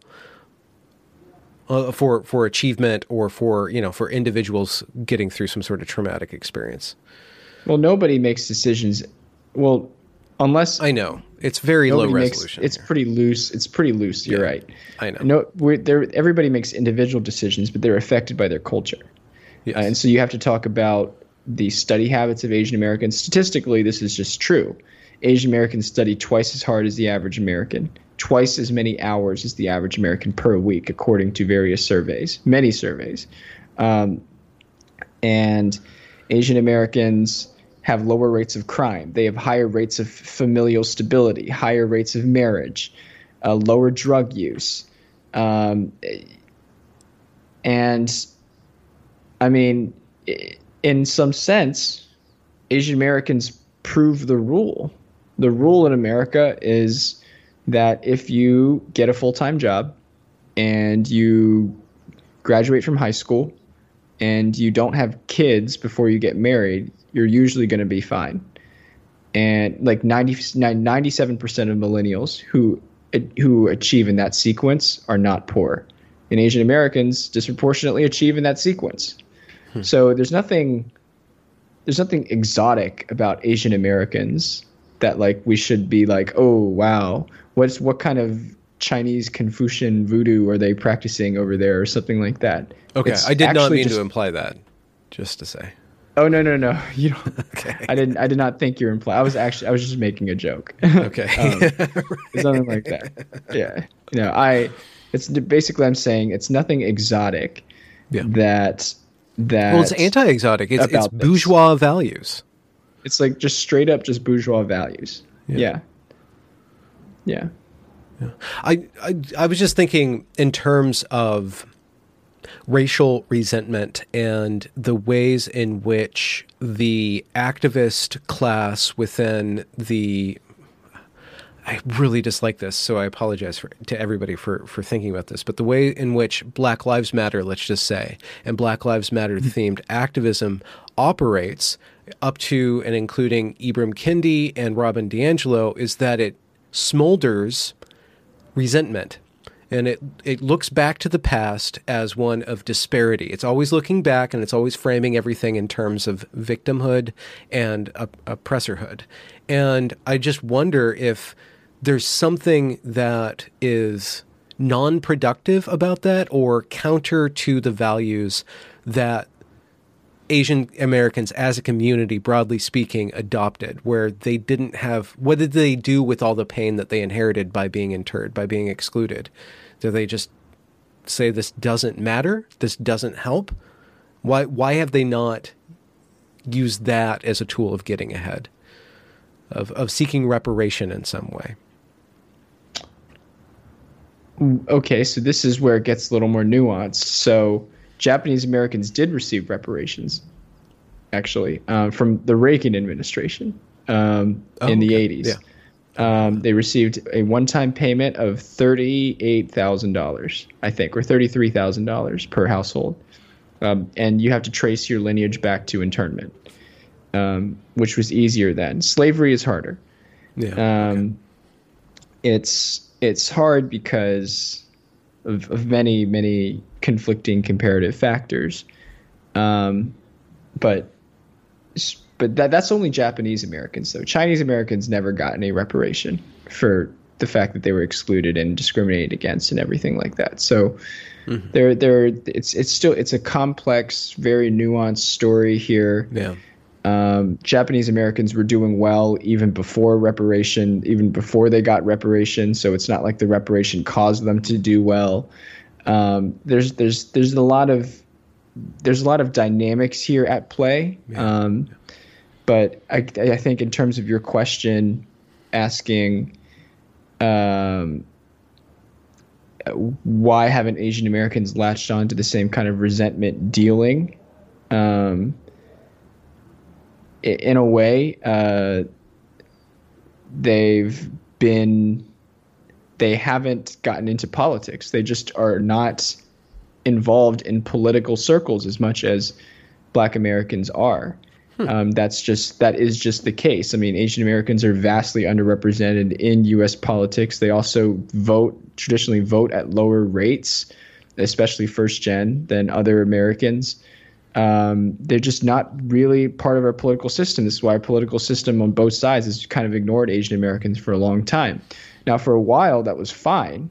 uh, for for achievement or for you know for individuals getting through some sort of traumatic experience? Well, nobody makes decisions. Well, unless I know it's very low resolution. Makes, it's pretty loose. It's pretty loose. You're yeah, right. I know. No, there. Everybody makes individual decisions, but they're affected by their culture. Yes. Uh, and so you have to talk about the study habits of Asian Americans. Statistically, this is just true. Asian Americans study twice as hard as the average American, twice as many hours as the average American per week, according to various surveys, many surveys. Um, and Asian Americans have lower rates of crime. They have higher rates of familial stability, higher rates of marriage, uh, lower drug use. Um, and I mean, in some sense, Asian Americans prove the rule. The rule in America is that if you get a full time job and you graduate from high school and you don't have kids before you get married, you're usually going to be fine. And like 90, 97% of millennials who who achieve in that sequence are not poor. And Asian Americans disproportionately achieve in that sequence. Hmm. So there's nothing there's nothing exotic about Asian Americans that like we should be like, "Oh, wow. What's what kind of Chinese Confucian voodoo are they practicing over there or something like that?" Okay, it's I did not mean just, to imply that. Just to say. Oh no no no! You don't. Okay. I didn't. I did not think you were implying. I was actually. I was just making a joke. Okay. um, right. Something like that. Yeah. You know, I. It's basically I'm saying it's nothing exotic. Yeah. That. That. Well, it's anti-exotic. It's, it's bourgeois this. values. It's like just straight up just bourgeois values. Yeah. Yeah. yeah. yeah. I, I I was just thinking in terms of racial resentment and the ways in which the activist class within the I really dislike this, so I apologize for, to everybody for, for thinking about this. But the way in which Black Lives Matter, let's just say, and Black Lives Matter mm-hmm. themed activism operates up to and including Ibram Kendi and Robin DiAngelo is that it smolders resentment and it it looks back to the past as one of disparity. It's always looking back, and it's always framing everything in terms of victimhood and oppressorhood. And I just wonder if there's something that is non-productive about that, or counter to the values that Asian Americans as a community, broadly speaking, adopted, where they didn't have what did they do with all the pain that they inherited by being interred, by being excluded? Do they just say this doesn't matter? This doesn't help? Why why have they not used that as a tool of getting ahead? Of of seeking reparation in some way? Okay, so this is where it gets a little more nuanced. So Japanese Americans did receive reparations, actually, uh, from the Reagan administration um, oh, in the okay. 80s. Yeah. Um, they received a one-time payment of thirty-eight thousand dollars, I think, or thirty-three thousand dollars per household, um, and you have to trace your lineage back to internment, um, which was easier then. Slavery is harder. Yeah. Okay. Um, it's it's hard because of, of many many conflicting comparative factors, um, but but that that's only Japanese Americans though. Chinese Americans never got any reparation for the fact that they were excluded and discriminated against and everything like that. So mm-hmm. there there it's it's still it's a complex, very nuanced story here. Yeah. Um, Japanese Americans were doing well even before reparation, even before they got reparation. So it's not like the reparation caused them to do well. Um, there's there's there's a lot of there's a lot of dynamics here at play. Um, but I, I think in terms of your question, asking um, why haven't Asian Americans latched on to the same kind of resentment dealing? Um, in a way, uh, they've been they haven't gotten into politics. They just are not involved in political circles as much as Black Americans are. Hmm. Um, that's just that is just the case. I mean, Asian Americans are vastly underrepresented in U.S. politics. They also vote traditionally vote at lower rates, especially first gen than other Americans. Um, they're just not really part of our political system. This is why our political system on both sides has kind of ignored Asian Americans for a long time. Now, for a while, that was fine.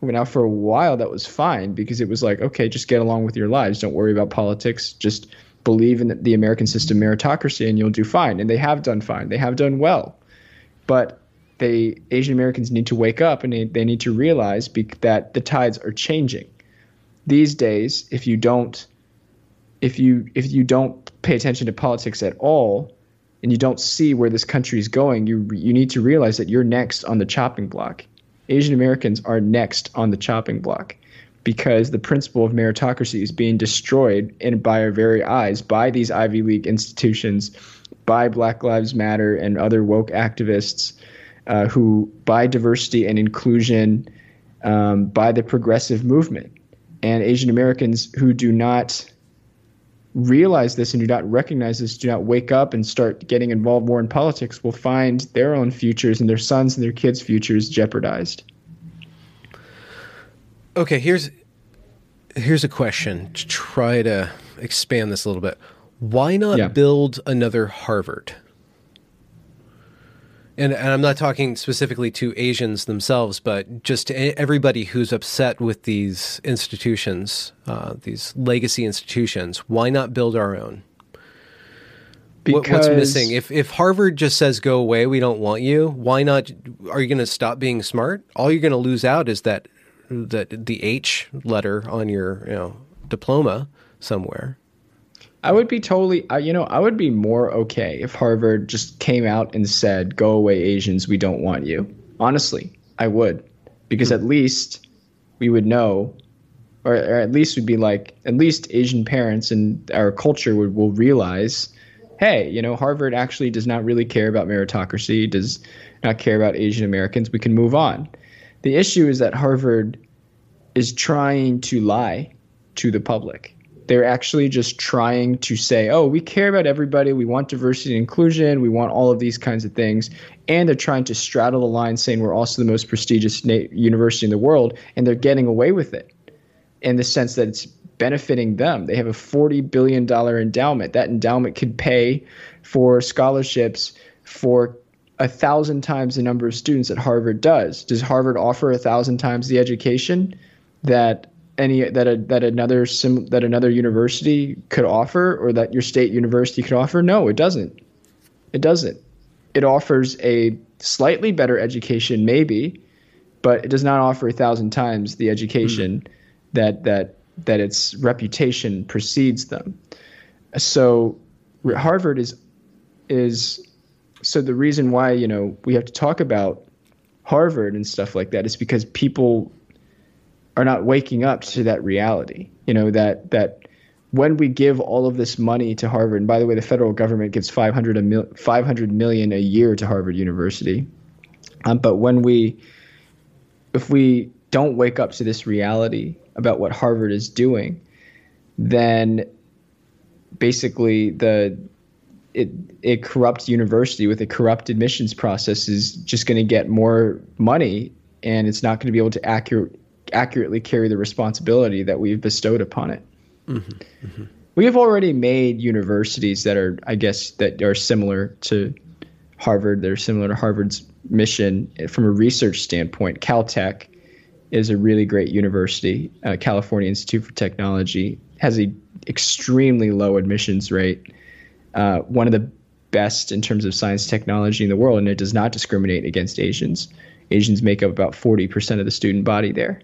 Now, for a while, that was fine because it was like, okay, just get along with your lives. Don't worry about politics. Just believe in the American system meritocracy and you'll do fine. And they have done fine. They have done well. But they Asian Americans need to wake up and they, they need to realize be, that the tides are changing. These days, if you don't if you if you don't pay attention to politics at all and you don't see where this country is going, you you need to realize that you're next on the chopping block. Asian Americans are next on the chopping block because the principle of meritocracy is being destroyed in by our very eyes by these Ivy League institutions, by Black Lives Matter and other woke activists uh, who, by diversity and inclusion, um, by the progressive movement, and Asian Americans who do not realize this and do not recognize this, do not wake up and start getting involved more in politics, will find their own futures and their sons and their kids' futures jeopardized. Okay, here's here's a question to try to expand this a little bit. Why not yeah. build another Harvard? And, and, I'm not talking specifically to Asians themselves, but just to everybody who's upset with these institutions, uh, these legacy institutions. Why not build our own? Because what's missing? If if Harvard just says go away, we don't want you. Why not? Are you going to stop being smart? All you're going to lose out is that that the H letter on your you know diploma somewhere. I would be totally, you know, I would be more okay if Harvard just came out and said, "Go away, Asians. We don't want you." Honestly, I would, because at least we would know, or, or at least we'd be like, at least Asian parents and our culture would will realize, hey, you know, Harvard actually does not really care about meritocracy, does not care about Asian Americans. We can move on. The issue is that Harvard is trying to lie to the public they're actually just trying to say, oh, we care about everybody. We want diversity and inclusion. We want all of these kinds of things. And they're trying to straddle the line saying we're also the most prestigious na- university in the world. And they're getting away with it in the sense that it's benefiting them. They have a $40 billion endowment. That endowment could pay for scholarships for a thousand times the number of students that Harvard does. Does Harvard offer a thousand times the education that any that a, that another sim, that another university could offer or that your state university could offer? No, it doesn't. It doesn't. It offers a slightly better education, maybe, but it does not offer a thousand times the education mm. that that that its reputation precedes them. So Harvard is is so the reason why you know we have to talk about Harvard and stuff like that is because people are not waking up to that reality. You know that that when we give all of this money to Harvard, and by the way, the federal government gives 500, a mil, 500 million a year to Harvard University. Um, but when we, if we don't wake up to this reality about what Harvard is doing, then basically the it, a corrupt university with a corrupt admissions process is just going to get more money and it's not going to be able to accurate accurately carry the responsibility that we've bestowed upon it. Mm-hmm, mm-hmm. We have already made universities that are, I guess, that are similar to Harvard. They're similar to Harvard's mission from a research standpoint. Caltech is a really great university. Uh, California Institute for Technology has a extremely low admissions rate. Uh, one of the best in terms of science technology in the world, and it does not discriminate against Asians. Asians make up about 40% of the student body there.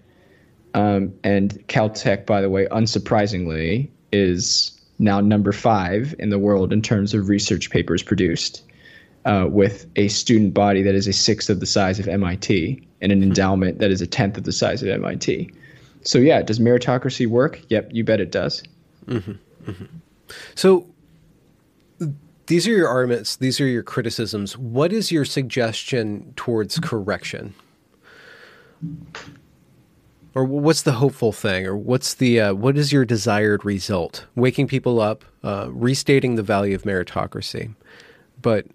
Um, and Caltech, by the way, unsurprisingly, is now number five in the world in terms of research papers produced, uh, with a student body that is a sixth of the size of MIT and an endowment that is a tenth of the size of MIT. So, yeah, does meritocracy work? Yep, you bet it does. Mm-hmm, mm-hmm. So, these are your arguments, these are your criticisms. What is your suggestion towards correction? Or what's the hopeful thing, or what's the uh, what is your desired result? Waking people up, uh, restating the value of meritocracy, but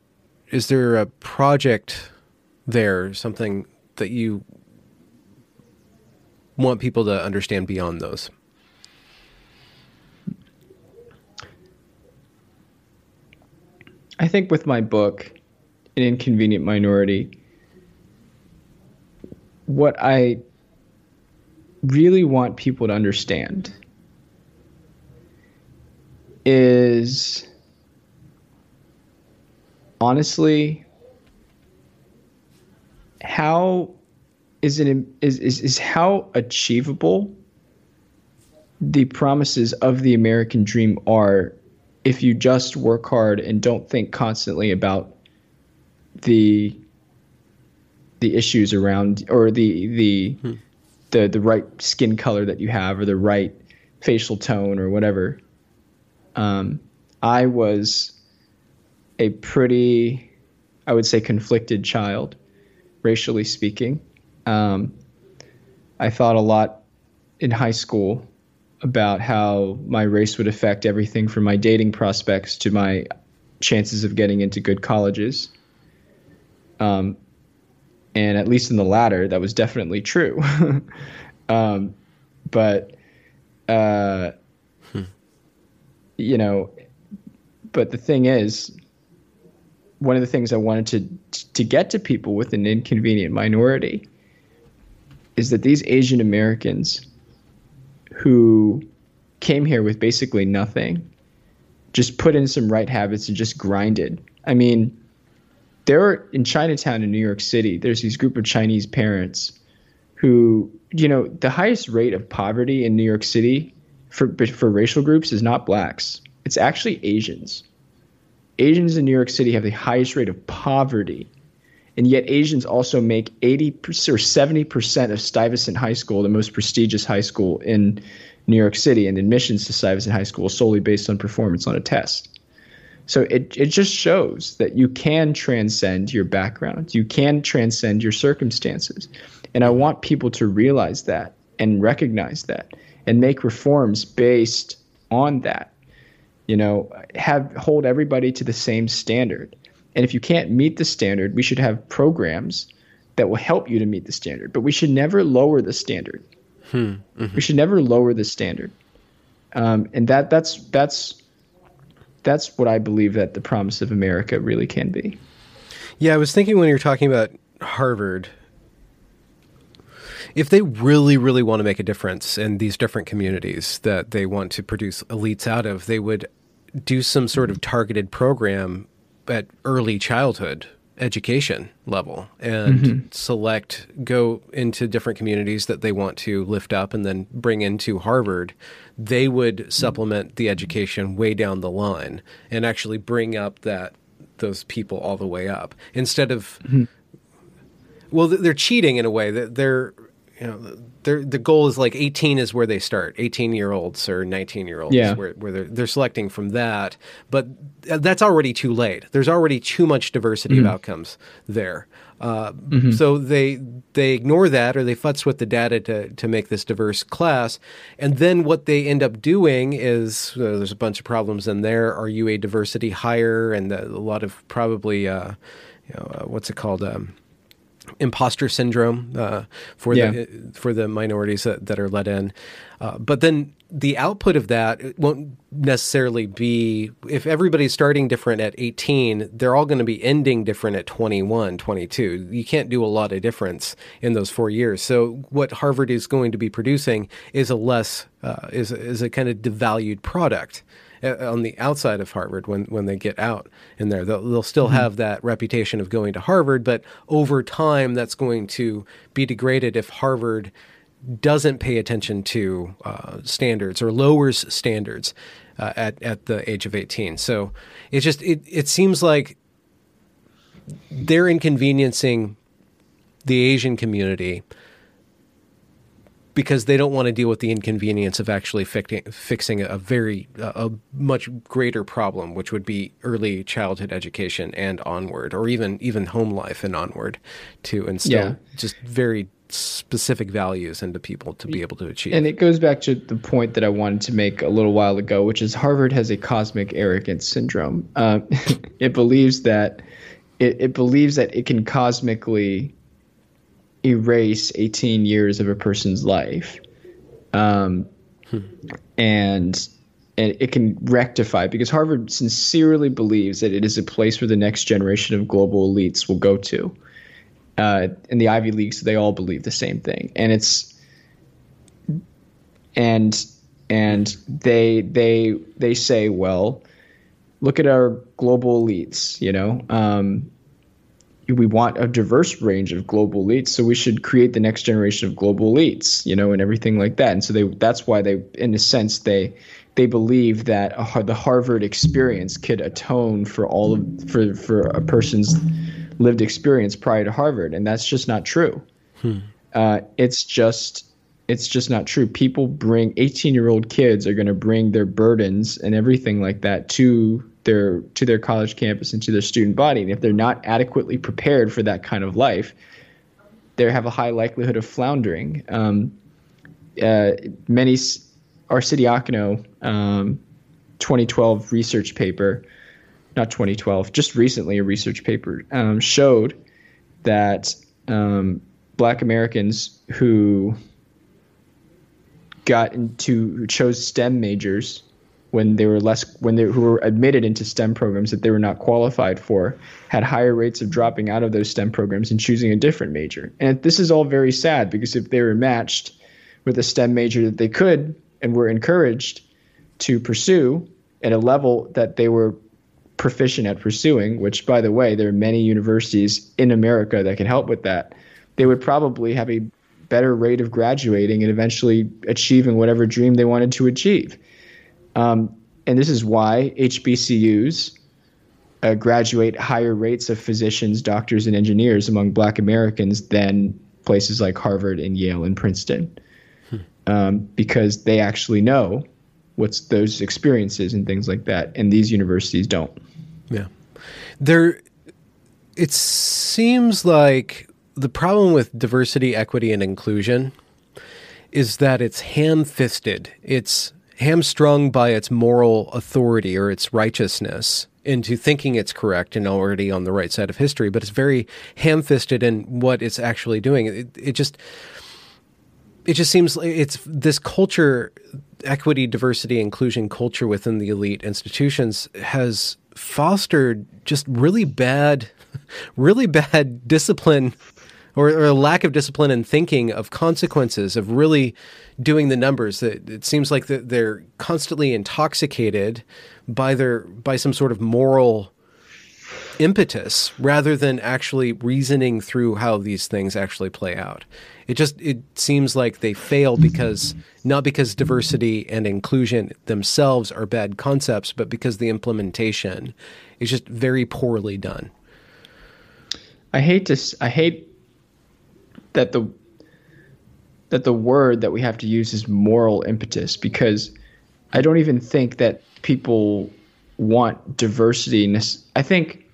is there a project there, something that you want people to understand beyond those? I think with my book, An Inconvenient Minority, what I really want people to understand is honestly how is it is, is is how achievable the promises of the American dream are if you just work hard and don't think constantly about the the issues around or the the hmm. The the right skin color that you have or the right facial tone or whatever. Um, I was a pretty, I would say, conflicted child, racially speaking. Um, I thought a lot in high school about how my race would affect everything from my dating prospects to my chances of getting into good colleges. Um, and at least in the latter, that was definitely true. um, but, uh, hmm. you know, but the thing is, one of the things I wanted to to get to people with an inconvenient minority is that these Asian Americans who came here with basically nothing just put in some right habits and just grinded. I mean, there are in Chinatown in New York City, there's these group of Chinese parents who, you know, the highest rate of poverty in New York City for for racial groups is not blacks. It's actually Asians. Asians in New York City have the highest rate of poverty and yet Asians also make 80 or 70 percent of Stuyvesant High School, the most prestigious high school in New York City, and admissions to Stuyvesant High School solely based on performance on a test. So it it just shows that you can transcend your background, you can transcend your circumstances, and I want people to realize that and recognize that and make reforms based on that. You know, have hold everybody to the same standard and if you can't meet the standard, we should have programs that will help you to meet the standard. But we should never lower the standard. Hmm. Mm-hmm. We should never lower the standard. Um, and that that's that's that's what I believe that the promise of America really can be. Yeah, I was thinking when you're talking about Harvard, if they really, really want to make a difference in these different communities that they want to produce elites out of, they would do some sort of targeted program at early childhood education level and mm-hmm. select go into different communities that they want to lift up and then bring into Harvard they would supplement the education way down the line and actually bring up that those people all the way up instead of mm-hmm. well they're cheating in a way that they're you know the goal is like 18 is where they start. 18 year olds or 19 year olds yeah. where, where they're, they're selecting from that. But that's already too late. There's already too much diversity mm-hmm. of outcomes there. Uh, mm-hmm. so they they ignore that or they futz with the data to, to make this diverse class. And then what they end up doing is uh, there's a bunch of problems in there. Are you a diversity hire and a lot of probably uh, you know, uh, what's it called? Um, imposter syndrome uh, for yeah. the for the minorities that, that are let in. Uh, but then the output of that won't necessarily be if everybody's starting different at 18 they're all going to be ending different at 21 22 you can't do a lot of difference in those four years so what harvard is going to be producing is a less uh, is, is a kind of devalued product uh, on the outside of Harvard when, when they get out in there. They'll, they'll still mm-hmm. have that reputation of going to Harvard, but over time that's going to be degraded if Harvard doesn't pay attention to uh, standards or lowers standards uh, at at the age of 18. So it just it it seems like they're inconveniencing the Asian community because they don't want to deal with the inconvenience of actually fixing, fixing a very a much greater problem, which would be early childhood education and onward, or even even home life and onward, to instill yeah. just very specific values into people to be able to achieve. And it goes back to the point that I wanted to make a little while ago, which is Harvard has a cosmic arrogance syndrome. Uh, it believes that it, it believes that it can cosmically erase 18 years of a person's life. Um, hmm. and and it can rectify because Harvard sincerely believes that it is a place where the next generation of global elites will go to. Uh, in the Ivy Leagues, they all believe the same thing, and it's and and they they they say, well, look at our global elites, you know. Um, we want a diverse range of global elites so we should create the next generation of global elites you know and everything like that. And so they that's why they in a sense they they believe that a, the harvard experience could atone for all of for for a person's lived experience prior to harvard and that's just not true. Hmm. uh, it's just it's just not true. People bring 18 year old kids are going to bring their burdens and everything like that to their to their college campus and to their student body. And if they're not adequately prepared for that kind of life, they have a high likelihood of floundering. Um, uh, many Arcidiacono um, 2012 research paper, not 2012, just recently a research paper um, showed that um, Black Americans who got into who chose STEM majors when they were less when they who were admitted into STEM programs that they were not qualified for had higher rates of dropping out of those STEM programs and choosing a different major. And this is all very sad because if they were matched with a STEM major that they could and were encouraged to pursue at a level that they were proficient at pursuing, which by the way, there are many universities in America that can help with that, they would probably have a better rate of graduating and eventually achieving whatever dream they wanted to achieve. Um, and this is why HBCUs uh, graduate higher rates of physicians, doctors, and engineers among black Americans than places like Harvard and Yale and Princeton. Hmm. Um, because they actually know what's those experiences and things like that. And these universities don't. Yeah. There, it seems like the problem with diversity, equity, and inclusion is that it's ham fisted. It's hamstrung by its moral authority or its righteousness into thinking it's correct and already on the right side of history, but it's very ham-fisted in what it's actually doing. It, it just it just seems like it's this culture, equity, diversity, inclusion culture within the elite institutions has fostered just really bad, really bad discipline or, or, a lack of discipline and thinking of consequences of really doing the numbers. That it seems like they're constantly intoxicated by their by some sort of moral impetus rather than actually reasoning through how these things actually play out. It just it seems like they fail because not because diversity and inclusion themselves are bad concepts, but because the implementation is just very poorly done. I hate to I hate that the that the word that we have to use is moral impetus because I don't even think that people want diversity. I think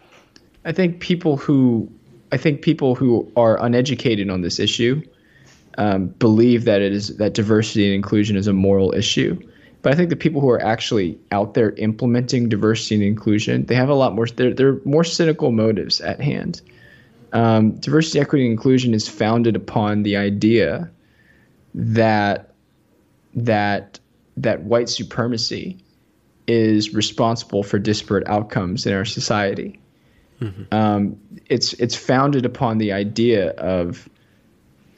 I think people who I think people who are uneducated on this issue um, believe that it is that diversity and inclusion is a moral issue. But I think the people who are actually out there implementing diversity and inclusion, they have a lot more. They're, they're more cynical motives at hand. Um, diversity, equity, and inclusion is founded upon the idea that that that white supremacy is responsible for disparate outcomes in our society. Mm-hmm. Um, it's it's founded upon the idea of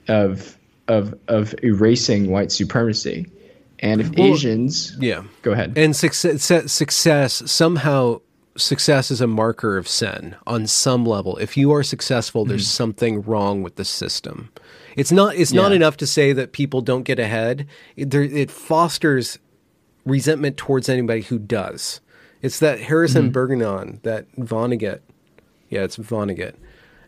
of of of erasing white supremacy. And if well, Asians, yeah, go ahead. And success, success somehow success is a marker of sin on some level. If you are successful, there's Mm-hmm. something wrong with the system. It's not. It's not enough to say that people don't get ahead. It, there, it fosters resentment towards anybody who does. It's that Harrison Bergeron, that Vonnegut, yeah, it's Vonnegut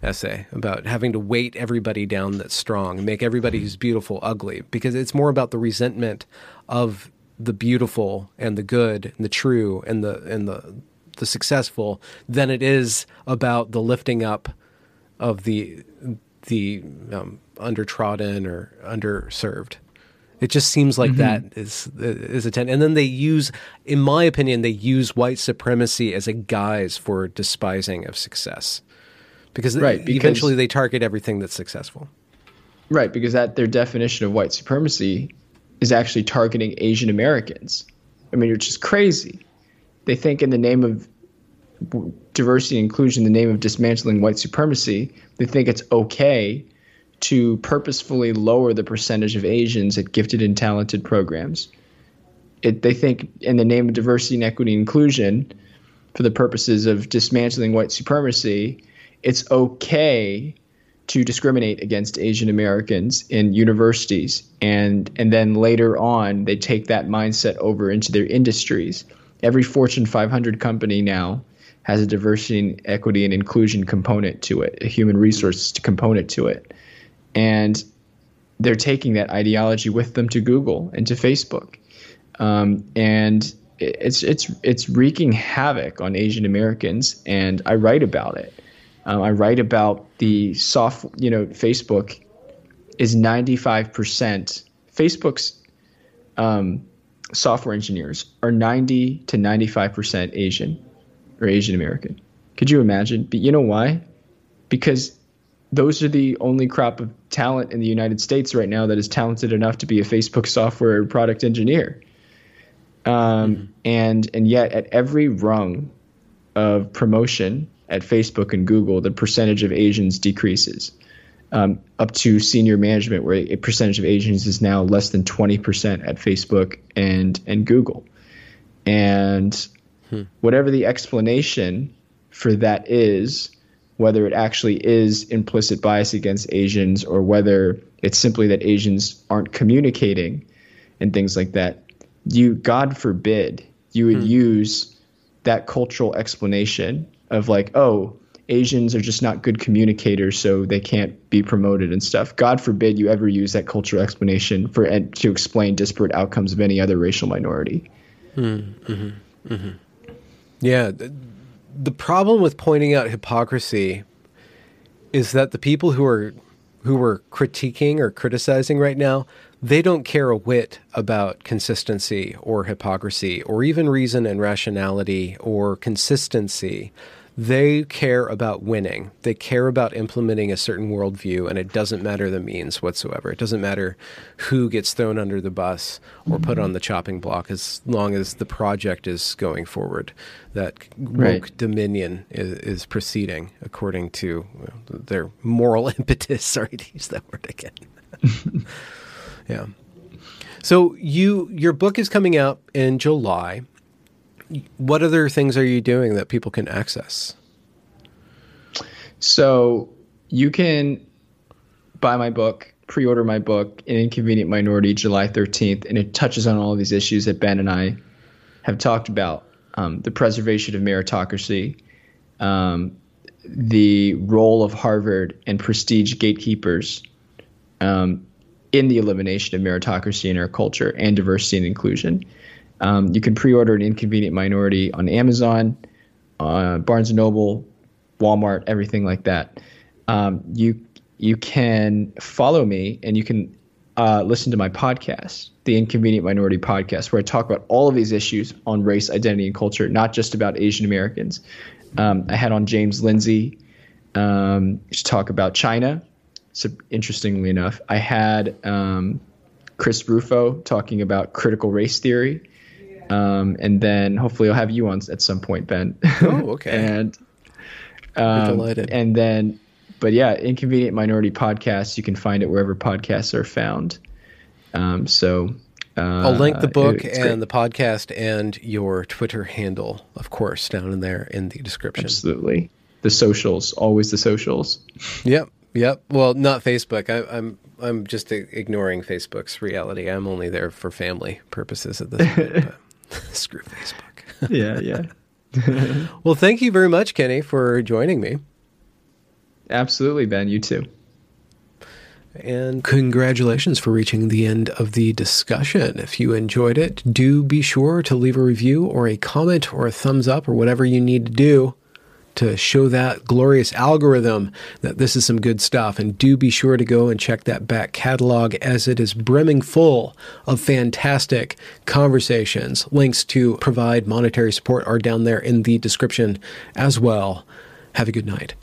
essay about having to weight everybody down that's strong, make everybody who's beautiful ugly, because it's more about the resentment of the beautiful and the good and the true and the and the the successful than it is about the lifting up of the the um, undertrodden or underserved. It just seems like that is is a ten. And then they use, in my opinion, they use white supremacy as a guise for despising of success, because, Right, because- eventually they target everything that's successful. Right, because that their definition of white supremacy is actually targeting Asian Americans. I mean, which is crazy. They think in the name of diversity and inclusion, in the name of dismantling white supremacy, they think it's okay to purposefully lower the percentage of Asians at gifted and talented programs. It, they think in the name of diversity and equity and inclusion, for the purposes of dismantling white supremacy, it's okay to discriminate against Asian Americans in universities, and and then later on they take that mindset over into their industries. Every Fortune 500 company now has a diversity, and equity, and inclusion component to it, a human resources component to it, and they're taking that ideology with them to Google and to Facebook, um, and it's it's it's wreaking havoc on Asian Americans, and I write about it. Um, I write about the soft, you know, Facebook is 95%. Facebook's um, software engineers are 90 to 95% Asian or Asian American. Could you imagine? But you know why? Because those are the only crop of talent in the United States right now that is talented enough to be a Facebook software product engineer. Um, And and yet at every rung of promotion at Facebook and Google, the percentage of Asians decreases um, up to senior management, where a percentage of Asians is now less than 20% at Facebook and, and Google. And whatever the explanation for that is, whether it actually is implicit bias against Asians or whether it's simply that Asians aren't communicating and things like that, you, God forbid, you would use that cultural explanation of like, oh, Asians are just not good communicators, so they can't be promoted and stuff. God forbid you ever use that cultural explanation for and to explain disparate outcomes of any other racial minority. Mm-hmm. Mm-hmm. Yeah. The, the problem with pointing out hypocrisy is that the people who are who are critiquing or criticizing right now, they don't care a whit about consistency or hypocrisy or even reason and rationality or consistency. They care about winning. They care about implementing a certain worldview, and it doesn't matter the means whatsoever. It doesn't matter who gets thrown under the bus or put on the chopping block as long as the project is going forward. That woke Right. dominion is, is proceeding according to well, their moral impetus. Sorry to use that word again. yeah. So you your book is coming out in July. What other things are you doing that people can access? So you can buy my book, pre-order my book, An Inconvenient Minority, July 13th, and it touches on all of these issues that Ben and I have talked about: um, the preservation of meritocracy, um, the role of Harvard and prestige gatekeepers um, in the elimination of meritocracy in our culture and diversity and inclusion. Um, you can pre-order an Inconvenient Minority on Amazon, uh, Barnes and Noble, Walmart, everything like that. Um, you you can follow me and you can uh, listen to my podcast, the Inconvenient Minority Podcast, where I talk about all of these issues on race, identity, and culture, not just about Asian Americans. Um, I had on James Lindsay um, to talk about China. So interestingly enough, I had um, Chris Rufo talking about critical race theory. Um, and then hopefully I'll have you on at some point, Ben. Oh, okay. and um, delighted. and then, but yeah, Inconvenient Minority Podcast. You can find it wherever podcasts are found. Um, so Uh, I'll link the book and great. the podcast and your Twitter handle, of course, down in there in the description. absolutely the socials, always the socials. Yep, yep. Well, not Facebook. I, I'm I'm just ignoring Facebook's reality. I'm only there for family purposes at this point. screw Facebook. yeah, yeah, Well, thank you very much, Kenny, for joining me. absolutely, Ben. You too. And congratulations for reaching the end of the discussion. If you enjoyed it, do be sure to leave a review or a comment or a thumbs up or whatever you need to do to show that glorious algorithm that this is some good stuff. And do be sure to go and check that back catalog as it is brimming full of fantastic conversations. Links to provide monetary support are down there in the description as well. Have a good night.